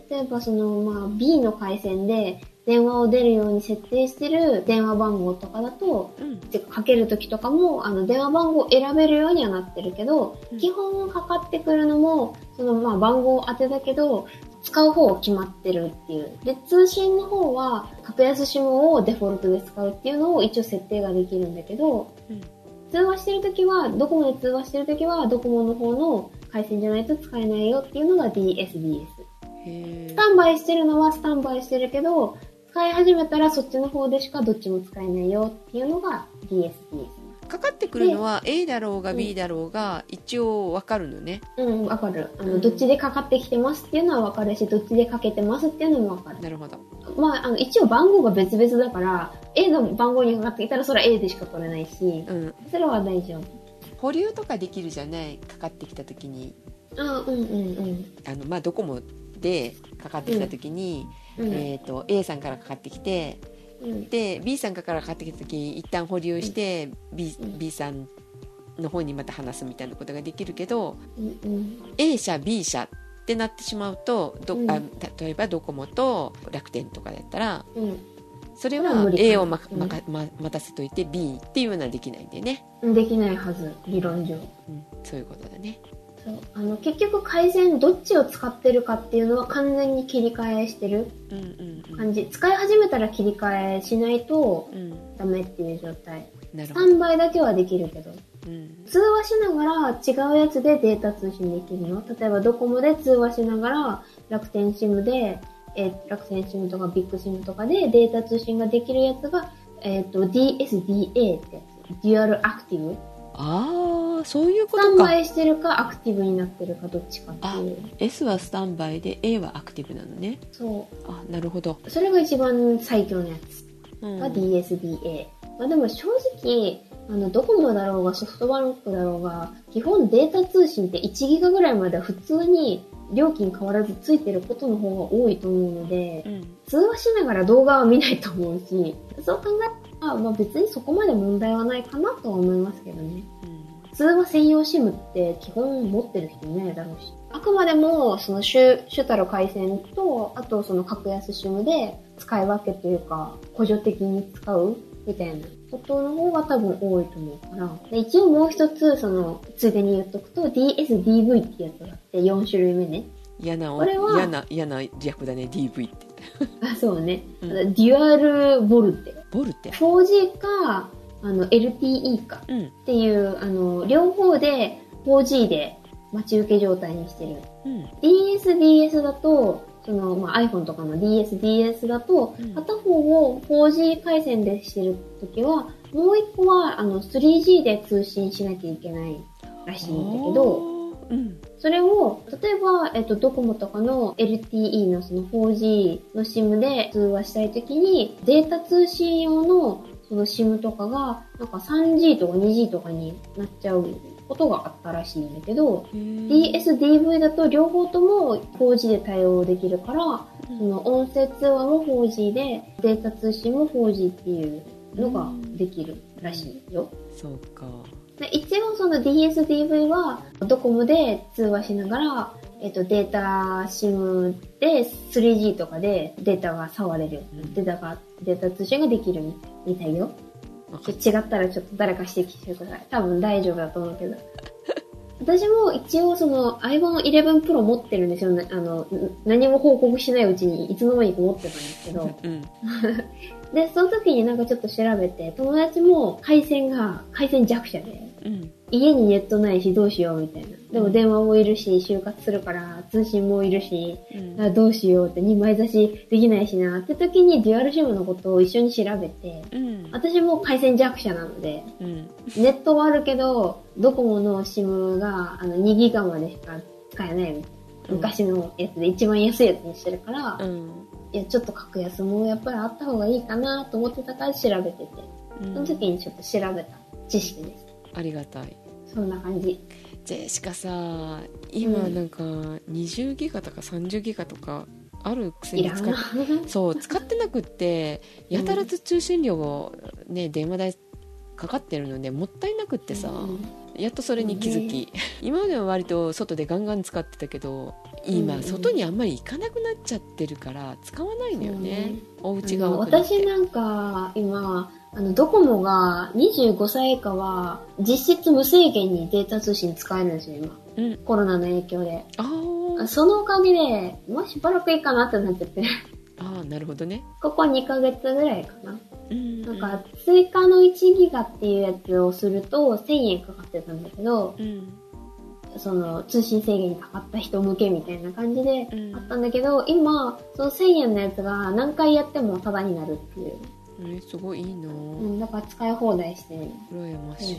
例えばその、まあ、B の回線で電話を出るように設定してる電話番号とかだと、うん。かけるときとかも、あの、電話番号を選べるようにはなってるけど、うん。基本かかってくるのも、その、まあ、番号当てだけど、使う方決まってるっていう。で、通信の方は、格安 SIM をデフォルトで使うっていうのを一応設定ができるんだけど、うん通話してるときは、ドコモで通話してるときは、ドコモの方の回線じゃないと使えないよっていうのが DSDS。へスタンバイしてるのはスタンバイしてるけど、使い始めたらそっちの方でしかどっちも使えないよっていうのが DSDS。ーかかってくるのは A だろうが B だろうが一応わかるのね。うん、わかる。あの、うん。どっちでかかってきてますっていうのはわかるし、どっちでかけてますっていうのもわかる。なるほど。まあ、あの、一応番号が別々だから、A の番号にかかってきたらそれは A でしか取れないし、うん。それは大丈夫。保留とかできるじゃない？かかってきた時に。あうんうんうん。あのまあドコモでかかってきた時に、うん、えー、と A さんからかかってきてうん。で B さんからかかってきた時一旦保留して、B, うん B さんの方にまた話すみたいなことができるけどうんうん。A 社 B 社ってなってしまうとど、うんあ例えばドコモと楽天とかだったらうん。それは A をまま待たせといて B っていうのはできないんでね、できないはず、理論上。うん、そういうことだねそう。あの結局回線どっちを使ってるかっていうのは完全に切り替えしてるうんうんうん。感じ。使い始めたら切り替えしないとうん。ダメっていう状態。なるほど、スタンバイだけはできるけど。うん。通話しながら違うやつでデータ通信できるの？例えばドコモで通話しながら楽天 SIM で、えー楽天 SIM とかビッグ SIM とかでデータ通信ができるやつが、えっ、と DSDA ってやつ。デュアルアクティブああそういうこスタンとかバイしてるかアクティブになってるかどっちかっていう。S はスタンバイで A はアクティブなのね。そう。あなるほど、それが一番最強のやつ。うん。が DSDA。まあでも正直、あの、ドコモだろうがソフトバンクだろうが、基本データ通信って1ギガぐらいまでは普通に料金変わらずついてることの方が多いと思うので、うん。通話しながら動画は見ないと思うし、そう考えたら、まあ別にそこまで問題はないかなとは思いますけどね。通話専用 SIM って基本持ってる人いないだろうし。あくまでも、その主、主たる回線と、あとその格安 SIM で使い分けというか、補助的に使うみたいなことの方が多分多いと思うから。で一応もう一つ、その、ついでに言っとくと、DSDV ってやつがあって、4種類目ね。嫌な嫌な嫌な略だね DV って [LAUGHS] あ、そうね。うんデュアルボルテ。ボルって、4G か、あの、LTE か。うん。っていう、あの、両方で 4G で待ち受け状態にしてる。うん、DSDS だと、その、まあ、iPhone とかの DSDS だとうん、片方を 4G 回線でしてるときは、もう一個は、あの、3G で通信しなきゃいけないらしいんだけど、うんそれを、例えば、えっと、ドコモとかの LTE のその 4G の SIM で通話したいときに、データ通信用のその SIM とかが、なんか 3G とか 2G とかになっちゃうことがあったらしいんだけど、DSDV だと両方とも 4G で対応できるから、うん。その音声通話も 4G で、データ通信も 4G っていうのができるらしいよ。そうか。で一応その DSDV はドコモで通話しながら、ええっ、と、データ SIM で 3G とかでデータが触れる。データが、データ通信ができるみたいよ。違ったらちょっと誰か指摘してください。多分大丈夫だと思うけど。[LAUGHS] 私も一応その iPhone 11 Pro 持ってるんですよ。あの、何も報告しないうちにいつの間にか持ってたんですけど。うん。[LAUGHS] で、その時になんかちょっと調べて、友達も回線が、回線弱者で、うん。家にネットないしどうしようみたいな。でも電話もいるし、就活するから通信もいるし、うん。あどうしようって2枚差しできないしなって時にデュアルシムのことを一緒に調べて、うん。私も回線弱者なので、うん。ネットはあるけど、ドコモの SIM があの2ギガまでしか使えないみたいな。昔のやつで一番安いやつにしてるから、うん。いや、ちょっと格安もやっぱりあった方がいいかなと思ってたから調べてて、その時にちょっと調べた知識です。ありがたい。そんな感じ。ジェシカさ、今うんなんか20ギガとか30ギガとかあるくせに使っな。[LAUGHS] そう使ってなくってやたらと通信料をね電話代かかってるのでもったいなくってさ、うんやっとそれに気づき、今までは割と外でガンガン使ってたけど今、うん外にあんまり行かなくなっちゃってるから使わないのよね、おあ家が私なんか今、あの、ドコモが25歳以下は実質無制限にデータ通信使えるんですよ、今。うん。コロナの影響で。あー。そのおかげで、もうしばらくいいかなってなってて、あーなるほどね。ここ2ヶ月ぐらいかな。うんなんか、追加の1ギガっていうやつをすると1000円かかってたんだけど、うんその通信制限にかかった人向けみたいな感じであったんだけど、今、その1000円のやつが何回やってもタダになるっていう。えすごいいいな、うん、だから使い放題してる。羨ましい、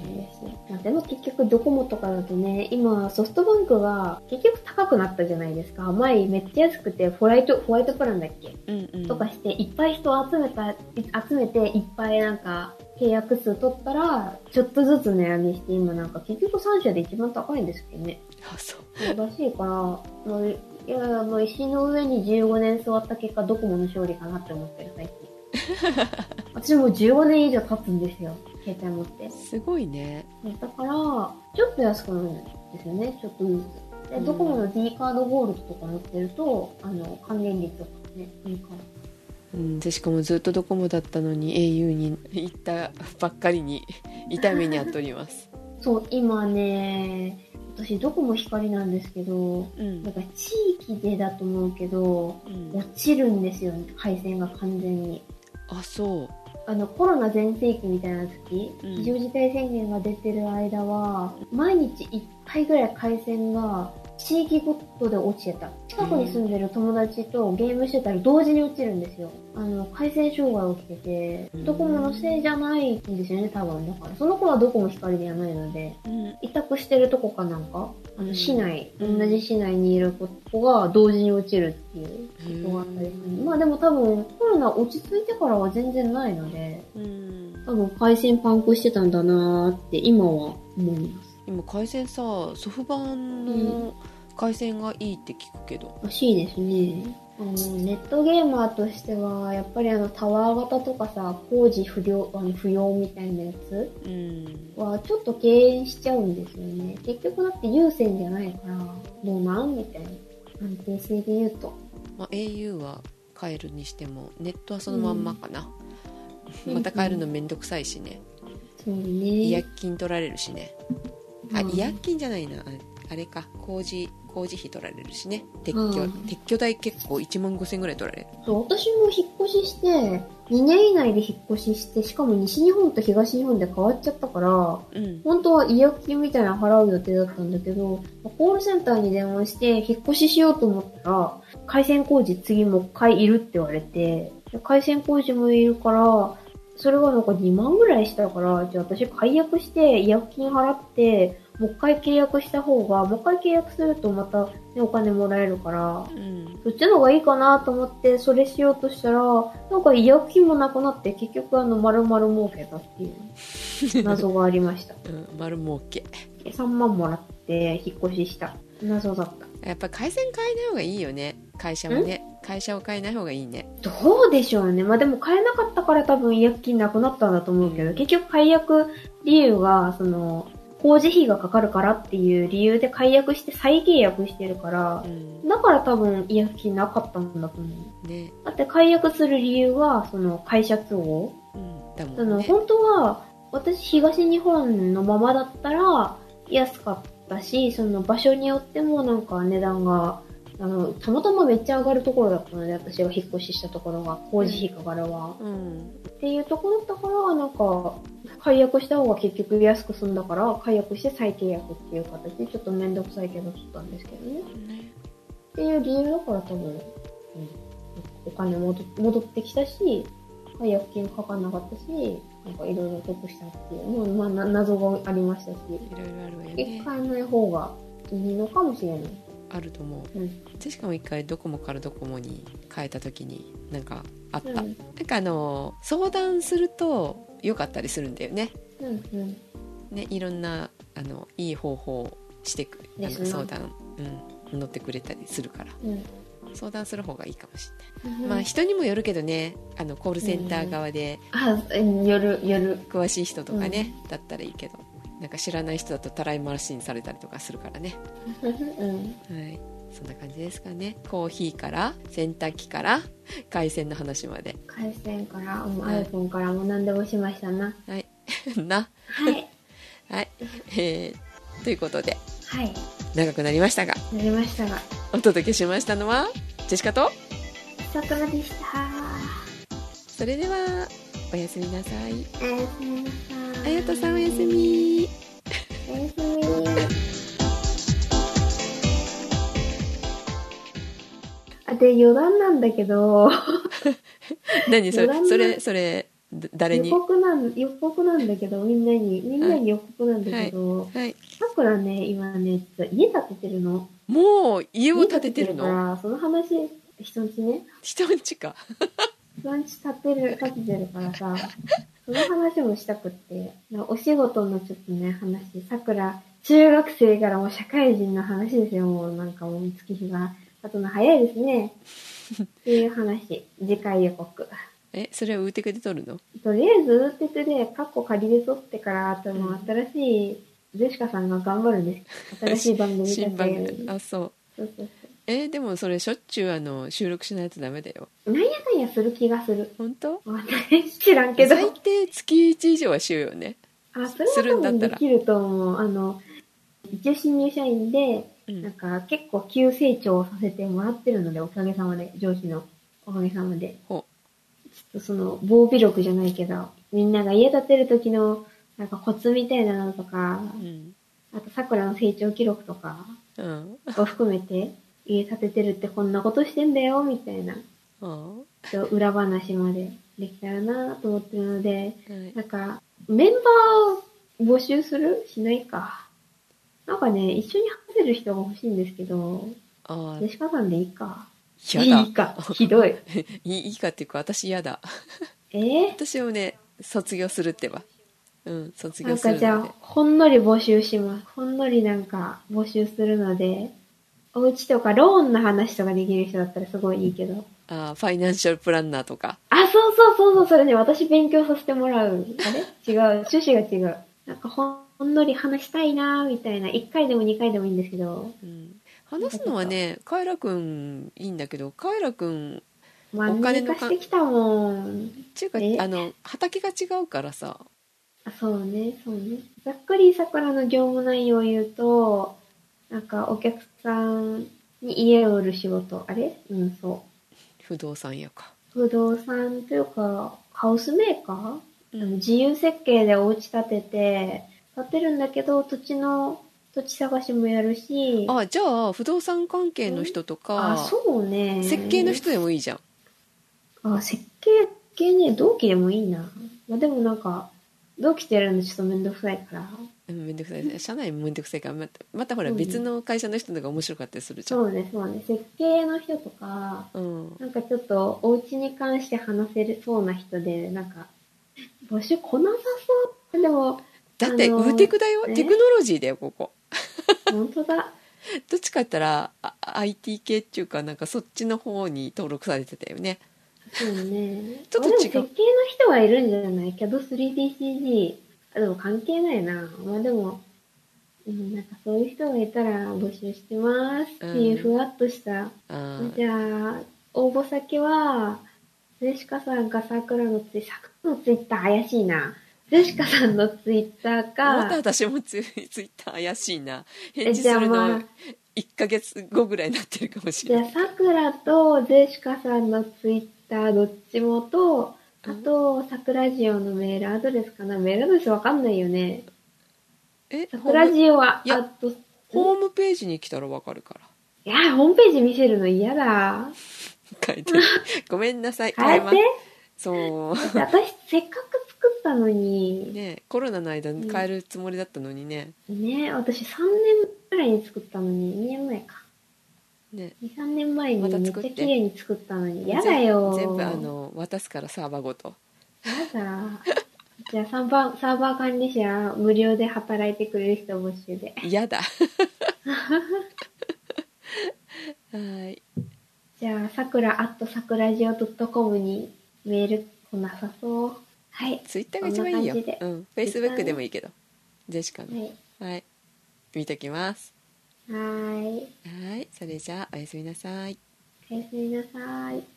まあでも結局ドコモとかだとね、今ソフトバンクが結局高くなったじゃないですか。前めっちゃ安くてホワイト、ホワイトプランだっけ、うんうん、とかしていっぱい人を集めた、集めていっぱいなんか契約数取ったら、ちょっとずつ値上げして今なんか結局3社で一番高いんですけどね。あそうそうらしいから、もういや、もう石の上に15年座った結果ドコモの勝利かなって思ってる最近。[LAUGHS] 私もう15年以上経つんですよ。携帯持って。すごいねだから、ちょっと安くなるんですよね、ちょっとずつ。で、うんドコモの D カードゴールドとか乗ってると、あの、還元率とかね、いいから。うん、でしかもずっとドコモだったのに au に行ったばっかりに痛みに遭っております [LAUGHS] そう、今ね、私ドコモ光なんですけど、うんなんか地域でだと思うけど、うん落ちるんですよ、回線が完全に。あそうあの、コロナ全盛期みたいな時、うん非常事態宣言が出てる間は、毎日1回ぐらい回線が地域ごとで落ちてた。近くに住んでる友達とゲームしてたら同時に落ちるんですよ。あの、回線障害起きててうん、ドコモのせいじゃないんですよね、多分。だから、その子はドコモ光ではないので、うん委託してるとこかなんか、あの、うん市内、うん同じ市内にいる子が同時に落ちるっていうことがあったりする。まあでも多分、コロナ落ち着いてからは全然ないので、うん多分回線パンクしてたんだなーって今は思います。今回線さソフバンの回線がいいって聞くけど、らしいですね。あの、ネットゲーマーとしては、やっぱりあの、タワー型とかさ、工事不良、あの、不要みたいなやつうんは、ちょっと敬遠しちゃうんですよね。結局だって優先じゃないから、どうなんみたいな。安定性で言うと。まあ、au は変えるにしてもネットはそのまんまかな、うんまた変えるのめんどくさいしね、そうね。違約金取られるしねあうん違約金じゃないなああれか工事工事費取られるしね。撤去、うん。撤去代結構1万5000円ぐらい取られる。そう、私も引っ越しして、2年以内で引っ越しして、しかも西日本と東日本で変わっちゃったから、うん。本当は違約金みたいなの払う予定だったんだけど、コールセンターに電話して引っ越ししようと思ったら、回線工事次もう一回いるって言われて、で回線工事もいるから、それがなんか2万ぐらいしたから、じゃあ私解約して違約金払って、もう一回契約した方が、もう一回契約するとまた、ね、お金もらえるから、うんそっちの方がいいかなと思って、それしようとしたら、なんか違約金もなくなって、結局あの、丸々儲けたっていう [LAUGHS] 謎がありました。うん丸儲け3万もらって引っ越しした。謎だった。やっぱ回線変えない方がいいよね会社もね会社を変えない方がいいねどうでしょうね。まあでも買えなかったから多分違約金なくなったんだと思うけど、結局解約理由が、その、工事費がかかるからっていう理由で解約して再契約してるからう、んだから多分違約金なかったんだと思う。ねだって解約する理由は、その会社都合。うんだその、もんね本当は、私東日本のままだったら安かったし、その場所によってもなんか値段が、あの、たまたまめっちゃ上がるところだったので、私が引っ越ししたところが、工事費かかるわ。うんっていうところだったから、なんか、解約した方が結局安く済んだから、解約して再契約っていう形で、ちょっとめんどくさいけど取ったんですけどね。ねっていう理由だから多分、うん、お金戻戻ってきたし、解約金かかんなかったし、なんかいろいろ得したっていう、もうまあな謎がありましたし、いろいろあるわよ一ね回ない方がいいのかもしれない。あると思ううん。でしかも一回ドコモからドコモに変えた時になんかあった、うん。なんかあの相談すると良かったりするんだよねうん。うん。ねいろんなあのいい方法をしてくあのですな相談、うん、乗ってくれたりするからうん。相談する方がいいかもしれない、うんまあ人にもよるけどねあのコールセンター側であ、うん夜、夜。詳しい人とかね、だったらいいけどなんか知らない人だとたらい回しにされたりとかするからね。うん。はい。そんな感じですかね。コーヒーから洗濯機から海鮮の話まで。回線から、もうはい iPhone からも何でもしましたな。はい。[LAUGHS] な。はい。はい。えー、ということで。はい。長くなりましたが。なりましたが、お届けしましたのはジェシカと桜でした。それではおやすみなさい。おやすみなさい。あやとさんおやす。み。おやすみ。あ、で、余談なんだけど、[LAUGHS] 何それ？それそれだ誰予に告なん、予告なんだけど、みんなに、みんなに予告なんだけど、はいさくらね、今ね、家建ててるの。もう家を建ててるの？から、その話、人んちね、人んちか人んち建てる、建ててるからさ、その話もしたくって、お仕事のちょっとね、話、さくら、中学生からもう社会人の話ですよ、もうなんかもう月日が経つの早いですね。っていう話、次回予告。えそれはウーテクで撮るの？とりあえず、ウーテクで、カッコ仮で撮ってから、多分新しい、ジェシカさんが頑張るんです。新しい番組立ち [LAUGHS] 新番組。あそうそうそうえでもそれしょっちゅうあの収録しないとダメだよ。なんやかんやする気がする。本当？私知らんけど。最低月1以上はしようよねあ、それするは多んだったできると思う。あの、一応新入社員で、うんなんか結構急成長をさせてもらってるので、おかげさまで、上司のおかげさまで。ほちょっとその、防備力じゃないけど、みんなが家建てる時の、なんかコツみたいなのとか、ううんあと桜の成長記録とかうんを含めて、家建ててるってこんなことしてんだよ、みたいな、あちょ裏話までできたらなと思ってるので、あはいなんか、メンバー募集する？しないか。なんかね、一緒に話せる人が欲しいんですけど、あジェシカさんでいいか。あやだいいか。ひどい。[LAUGHS] いいいいかっていうか私嫌だえ？ー、私をね卒業するってばうん卒なん業するのでかじゃあ、ほんのり募集します。ほんのりなんか募集するので、お家とかローンの話とかできる人だったらすごいいいけど。ああファイナンシャルプランナーとかあ、そうそうそうそう、それね、私勉強させてもらう。あれ？違う、趣旨が違う。なんかほんのり話したいなーみたいな。1回でも2回でもいいんですけど、うん話すのはねカエラくんいいんだけどカエラくんお金のか化してきたもん。ちゅうかえ？あの畑が違うからさあそうね、そうね。ざっくり桜の業務内容を言うと、なんかお客さんに家を売る仕事。あれ？うん、そう。不動産屋か不動産というか、ハウスメーカー、うん自由設計でお家建てて、建てるんだけど、土地の、土地探しもやるし、あじゃあ不動産関係の人とかあそうね。設計の人でもいいじゃんあ、設計系ね、同期でもいいな。まあ、でもなんか、同期ってやるのちょっとめんどくさいから。うんめんどくさい社内もめんどくさいからまたまたほらうん別の会社の人のが面白かったりするじゃんそうね、そうね。設計の人とか、うんなんかちょっとお家に関して話せるそうな人で、なんか、募集来なさそう。でも、だってウーテクだよ？ねテクノロジーだよここ本当だ。[LAUGHS] どっちか言ったらあ IT 系っていうかなんかそっちの方に登録されてたよねそうね。ちょっと違う設計の人はいるんじゃない？けど 3DCG。あ、でも関係ないな。まあでも、うん、なんかそういう人がいたら募集してますっていうふわっとした。あじゃあ、応募先は、ゼシカさんか桜のツイ、桜のツイッター怪しいな。ゼシカさんのツイッターまたか、私もツイッター怪しいなえ返事するのあ1ヶ月後ぐらいになってるかもしじゃあ、れない桜とゼシカさんのツイッターどっちもと、あと、桜ジオのメールアドレスかな？メールアドレスわかんないよね。えホ桜ジオは、いやあと、いホームページに来たらわかるから。や、ホームページ見せるの嫌だ。書いて [LAUGHS] ごめんなさい。変えて。そう。私、せっかく作ったのに、ねコロナの間に変えるつもりだったのにね。ね、私3年くらいに作ったのに、2年前か。ね2、3年前にまめっちゃた作って綺麗に作ったのに。やだよ。全部あの渡すからサーバーごとやだ。じゃあサーバー、サーバー管理者無料で働いてくれる人募集で。嫌だ [LAUGHS] はいじゃあ、さくら at さくらじお .com にメール来なさそう。はい。ツイッターが一番いいよフェイスブックでもいいけどジェシカのはい。はい見ときますはーい。はいそれじゃあおやすみなさいおやすみなさい。